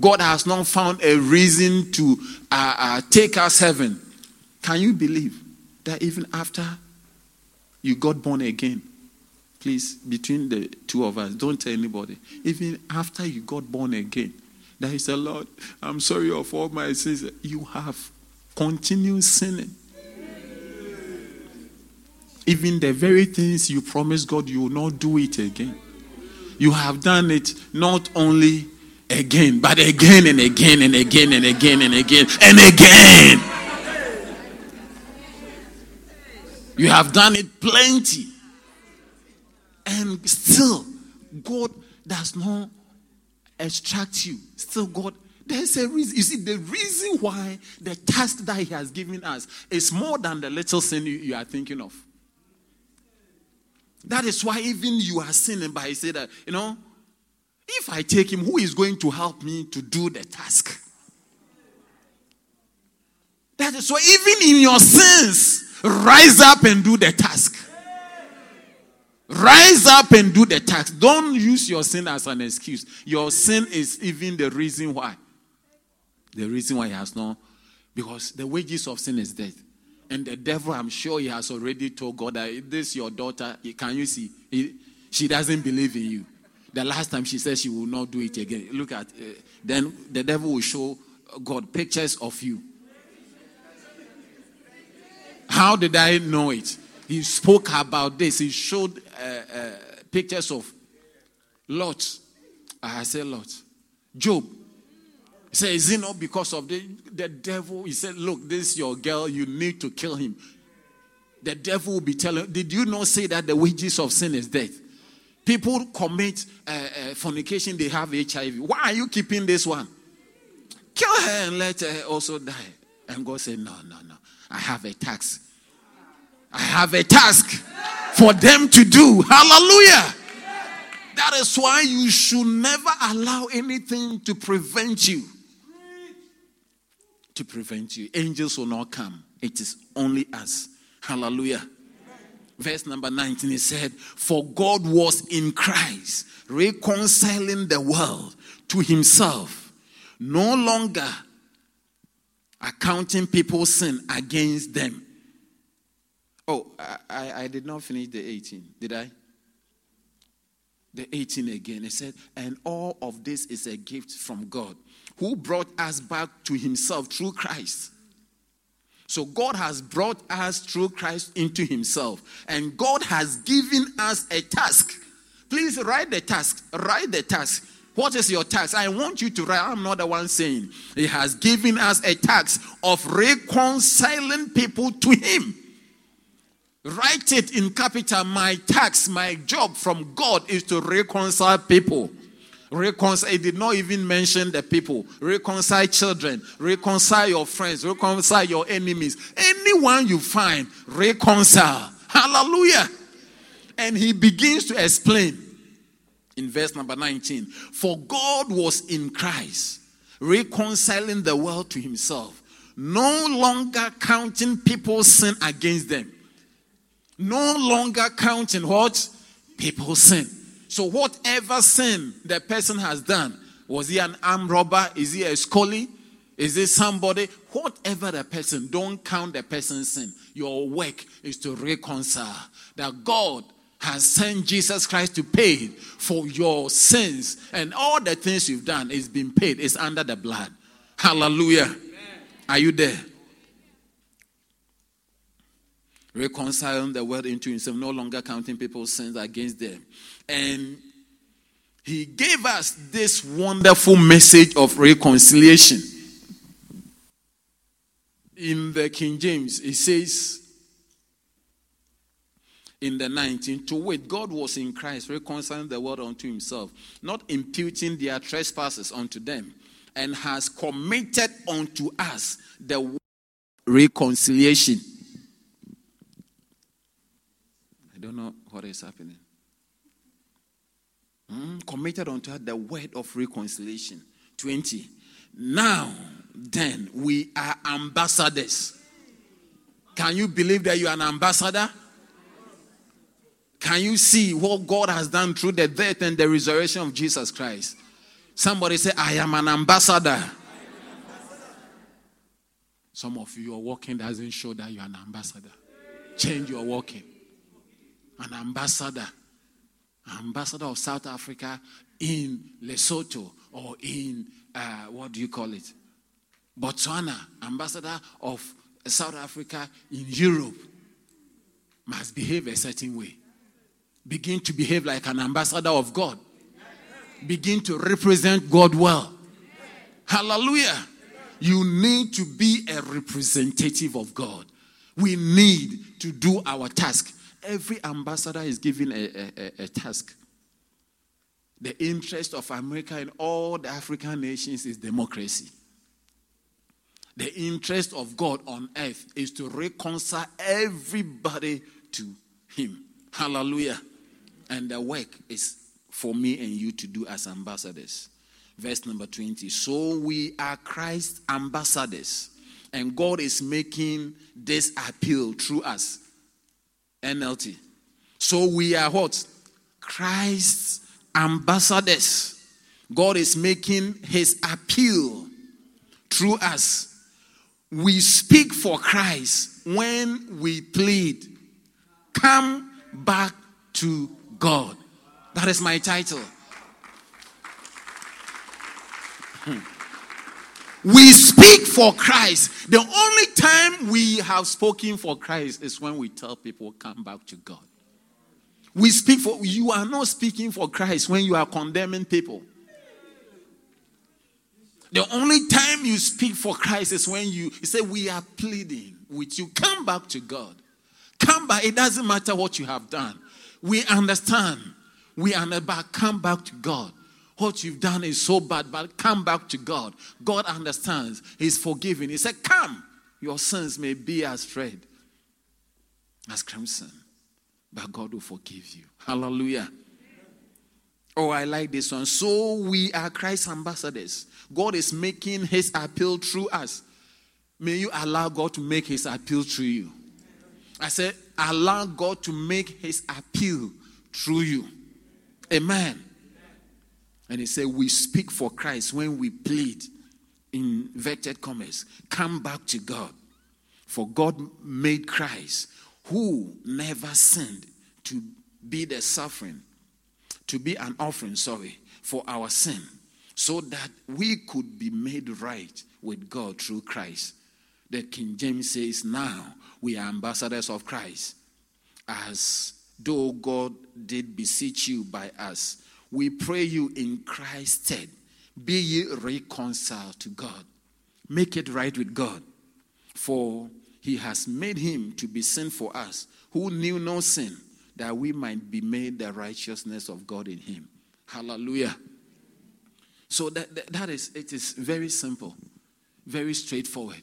Speaker 2: God has not found a reason to uh, uh, take us heaven. Can you believe that even after you got born again, please, between the two of us, don't tell anybody, even after you got born again, that is a Lord, I'm sorry of all my sins. You have continued sinning. Even the very things you promised God, you will not do it again. You have done it not only again, but again and again and again and again and again and again. You have done it plenty. And still, God does not extract you. Still, God, there's a reason. You see, the reason why the task that He has given us is more than the little sin you, you are thinking of. That is why even you are sinning by say that, you know, if I take him, who is going to help me to do the task? That is why even in your sins, rise up and do the task. Rise up and do the task. Don't use your sin as an excuse. Your sin is even the reason why. The reason why he has not, because the wages of sin is death. And the devil, I'm sure he has already told God that this your daughter. Can you see? He, she doesn't believe in you. The last time she said she will not do it again. Look at, uh, then the devil will show God pictures of you. How did I know it? He spoke about this. He showed uh, uh, pictures of Lot. I said Lot. Job. He said, Is it not because of the, the devil? He said, Look, this is your girl. You need to kill him. The devil will be telling, Did you not say that the wages of sin is death? People commit uh, uh, fornication, they have HIV. Why are you keeping this one? Kill her and let her also die. And God said, No, no, no. I have a task. I have a task for them to do. Hallelujah. That is why you should never allow anything to prevent you to prevent you. Angels will not come, it is only us. Hallelujah. Verse number 19, he said, For God was in Christ, reconciling the world to himself, no longer accounting people's sin against them. Oh, I, I, did not finish the 18, did I? The 18 again. He said, And all of this is a gift from God who brought us back to himself through Christ. So God has brought us through Christ into himself. And God has given us a task. Please write the task. Write the task. What is your task? I want you to write. I'm not the one saying. He has given us a task of reconciling people to him. Write it in capital. My tax, my job from God is to reconcile people. Reconcile, it did not even mention the people. Reconcile children, reconcile your friends, reconcile your enemies. Anyone you find, reconcile. Hallelujah. And he begins to explain in verse number 19 For God was in Christ, reconciling the world to himself, no longer counting people's sin against them. No longer counting what? People's sin. So, whatever sin the person has done, was he an armed robber? Is he a scully? Is it somebody? Whatever the person, don't count the person's sin. Your work is to reconcile. That God has sent Jesus Christ to pay for your sins and all the things you've done is been paid. It's under the blood. Hallelujah. Are you there? Reconciling the world into himself, no longer counting people's sins against them. And he gave us this wonderful message of reconciliation. In the King James, it says in the 19, to wait, God was in Christ, reconciling the world unto himself, not imputing their trespasses unto them, and has committed unto us the reconciliation. I don't know what is happening. Mm, committed unto us the word of reconciliation. 20. Now, then, we are ambassadors. Can you believe that you are an ambassador? Can you see what God has done through the death and the resurrection of Jesus Christ? Somebody say, I am an ambassador. Some of you, your walking doesn't show that you're an ambassador. Change your walking. An ambassador ambassador of South Africa in Lesotho or in, uh, what do you call it? Botswana, ambassador of South Africa in Europe, must behave a certain way. Begin to behave like an ambassador of God. Begin to represent God well. Hallelujah. You need to be a representative of God. We need to do our task every ambassador is given a, a, a, task. The interest of America and all the African nations is democracy. The interest of God on earth is to reconcile everybody to Him. Hallelujah. And the work is for me and you to do as ambassadors. Verse number 20. So we are Christ's ambassadors, and God is making this appeal through us. NLT. So we are what? Christ's ambassadors. God is making his appeal through us. We speak for Christ when we plead, Come back to God. That is my title. Hmm. We speak for Christ. The only time we have spoken for Christ is when we tell people, come back to God. We speak for, you are not speaking for Christ when you are condemning people. The only time you speak for Christ is when you, you say, We are pleading with you. Come back to God. Come back. It doesn't matter what you have done. We understand. We understand, but come back to God. What you've done is so bad, but come back to God. God understands. He's forgiving. He said, Come, your sins may be as red as crimson, but God will forgive you. Hallelujah. Oh, I like this one. So we are Christ's ambassadors. God is making his appeal through us. May you allow God to make his appeal through you. I said, allow God to make his appeal through you. Amen. And he said, We speak for Christ when we plead, in inverted commas, come back to God. For God made Christ, who never sinned, to be the suffering, to be an offering, sorry, for our sin, so that we could be made right with God through Christ. The King James says, Now we are ambassadors of Christ, as though God did beseech you by us we pray you in Christ's stead, be ye reconciled to God. Make it right with God. For he has made him to be sin for us, who knew no sin, that we might be made the righteousness of God in him. Hallelujah. So that, that, that is it is very simple, very straightforward.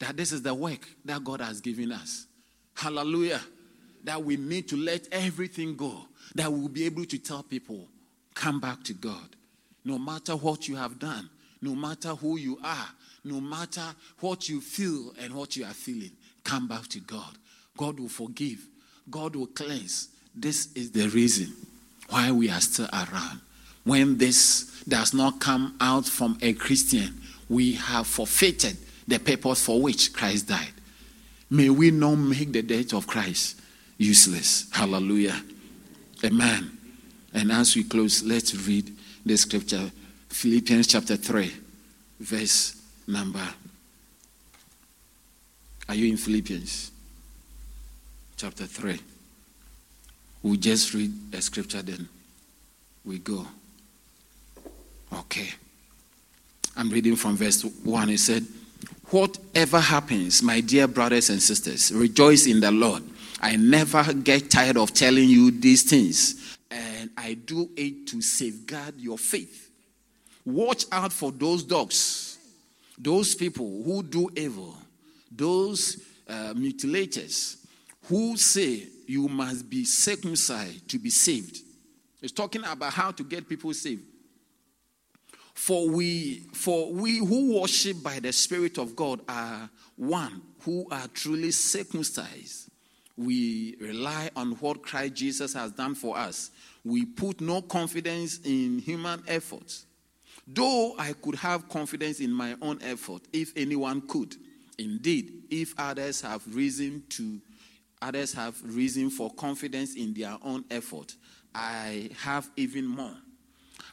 Speaker 2: That this is the work that God has given us. Hallelujah. That we need to let everything go. That we'll be able to tell people Come back to God. No matter what you have done, no matter who you are, no matter what you feel and what you are feeling, come back to God. God will forgive, God will cleanse. This is the reason why we are still around. When this does not come out from a Christian, we have forfeited the purpose for which Christ died. May we not make the death of Christ useless. Hallelujah. Amen. And as we close, let's read the scripture Philippians chapter 3, verse number. Are you in Philippians? chapter 3. We just read a scripture, then we go. Okay. I'm reading from verse 1. It said, Whatever happens, my dear brothers and sisters, rejoice in the Lord. I never get tired of telling you these things, I do it to safeguard your faith. Watch out for those dogs, those people who do evil, those uh, mutilators who say you must be circumcised to be saved. It's talking about how to get people saved. For we, for we who worship by the Spirit of God are one who are truly circumcised. We rely on what Christ Jesus has done for us. We put no confidence in human efforts. Though I could have confidence in my own effort, if anyone could. Indeed, if others have reason to others have reason for confidence in their own effort, I have even more.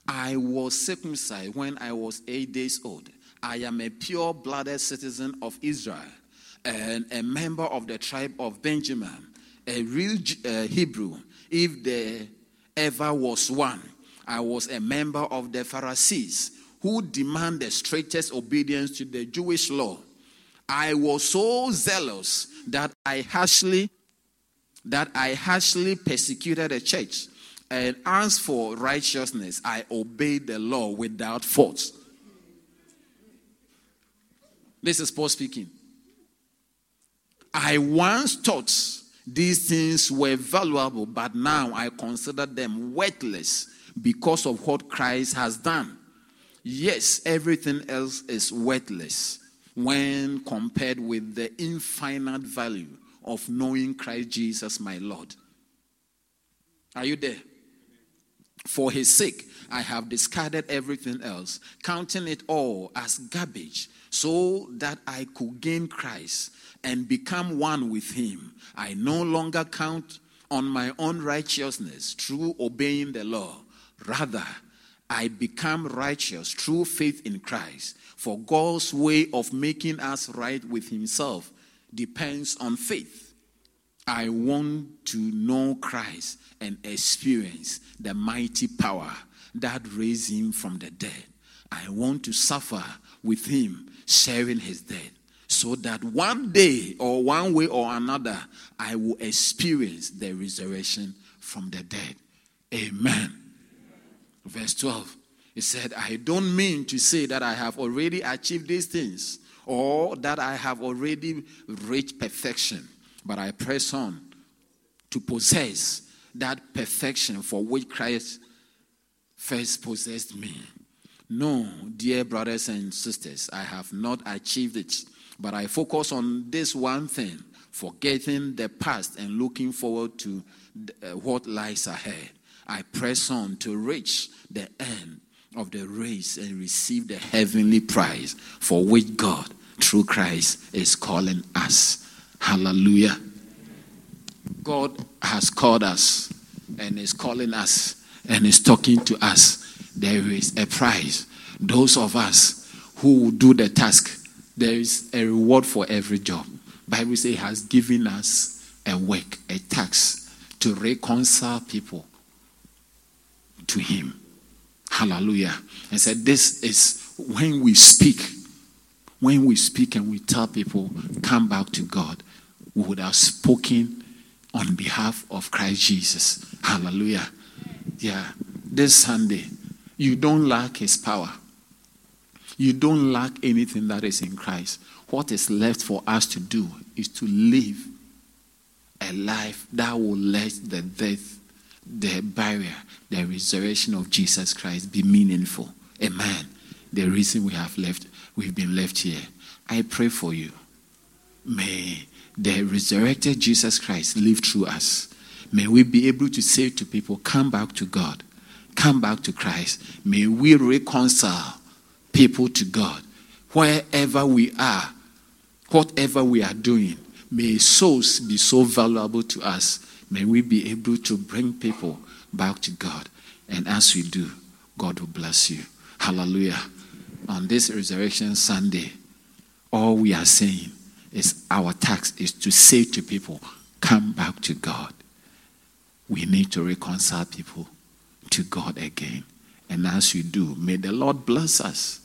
Speaker 2: I was circumcised when I was eight days old. I am a pure blooded citizen of Israel and a member of the tribe of Benjamin, a real uh, Hebrew, if there ever was one. I was a member of the Pharisees who demand the strictest obedience to the Jewish law. I was so zealous that I harshly that I harshly persecuted the church. And as for righteousness, I obeyed the law without fault. This is Paul speaking. I once thought these things were valuable, but now I consider them worthless because of what Christ has done. Yes, everything else is worthless when compared with the infinite value of knowing Christ Jesus, my Lord. Are you there? For his sake, I have discarded everything else, counting it all as garbage, so that I could gain Christ and become one with him. I no longer count on my own righteousness through obeying the law. Rather, I become righteous through faith in Christ. For God's way of making us right with himself depends on faith. I want to know Christ and experience the mighty power that raised him from the dead. I want to suffer with him, sharing his death, so that one day or one way or another, I will experience the resurrection from the dead. Amen. Verse 12. He said, I don't mean to say that I have already achieved these things or that I have already reached perfection, but I press on to possess that perfection for which Christ first possessed me. No, dear brothers and sisters, I have not achieved it, but I focus on this one thing forgetting the past and looking forward to uh, what lies ahead. I press on to reach the end of the race and receive the heavenly prize for which God, through Christ, is calling us. Hallelujah. God has called us and is calling us and is talking to us. There is a prize. Those of us who do the task, there is a reward for every job. Bible says has given us a work, a task to reconcile people to him. Hallelujah. And said, This is when we speak, when we speak and we tell people, come back to God, we would have spoken on behalf of Christ Jesus. Hallelujah. Yeah. This Sunday, you don't lack his power. You don't lack anything that is in Christ. What is left for us to do is to live a life that will let the death, the barrier, the resurrection of Jesus Christ be meaningful. Amen. The reason we have left, we've been left here. I pray for you. May the resurrected Jesus Christ live through us. May we be able to say to people, Come back to God, come back to Christ. May we reconcile people to God. Wherever we are, whatever we are doing, may souls be so valuable to us. May we be able to bring people back to God. And as we do, God will bless you. Hallelujah. On this Resurrection Sunday, all we are saying is our task is to say to people, come back to God. We need to reconcile people to God again. And as you do, may the Lord bless us.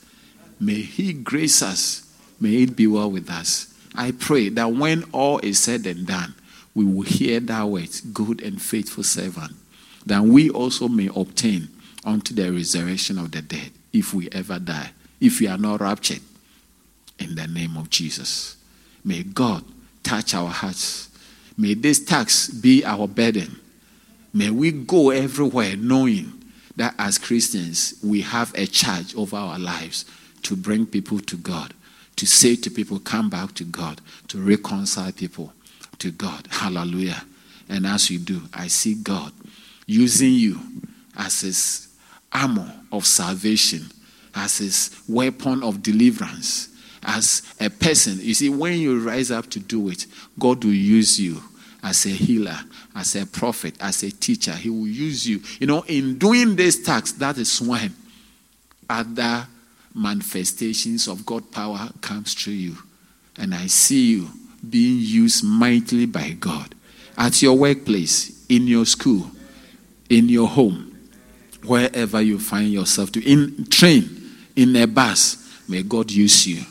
Speaker 2: May He grace us. May it be well with us. I pray that when all is said and done, we will hear that word, good and faithful servant, that we also may obtain unto the resurrection of the dead if we ever die, if we are not raptured. In the name of Jesus. May God touch our hearts. May this tax be our burden. May we go everywhere knowing that as Christians, we have a charge over our lives to bring people to God, to say to people, come back to God, to reconcile people to God. Hallelujah. And as you do, I see God using you as his armor of salvation, as his weapon of deliverance, as a person. You see, when you rise up to do it, God will use you as a healer, as a prophet, as a teacher. He will use you. You know, in doing this task, that is when other manifestations of God power comes through you. And I see you being used mightily by God at your workplace, in your school, in your home, wherever you find yourself to in train, in a bus. May God use you.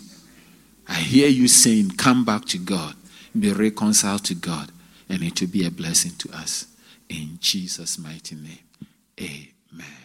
Speaker 2: I hear you saying, Come back to God, be reconciled to God, and it will be a blessing to us. In Jesus' mighty name. Amen.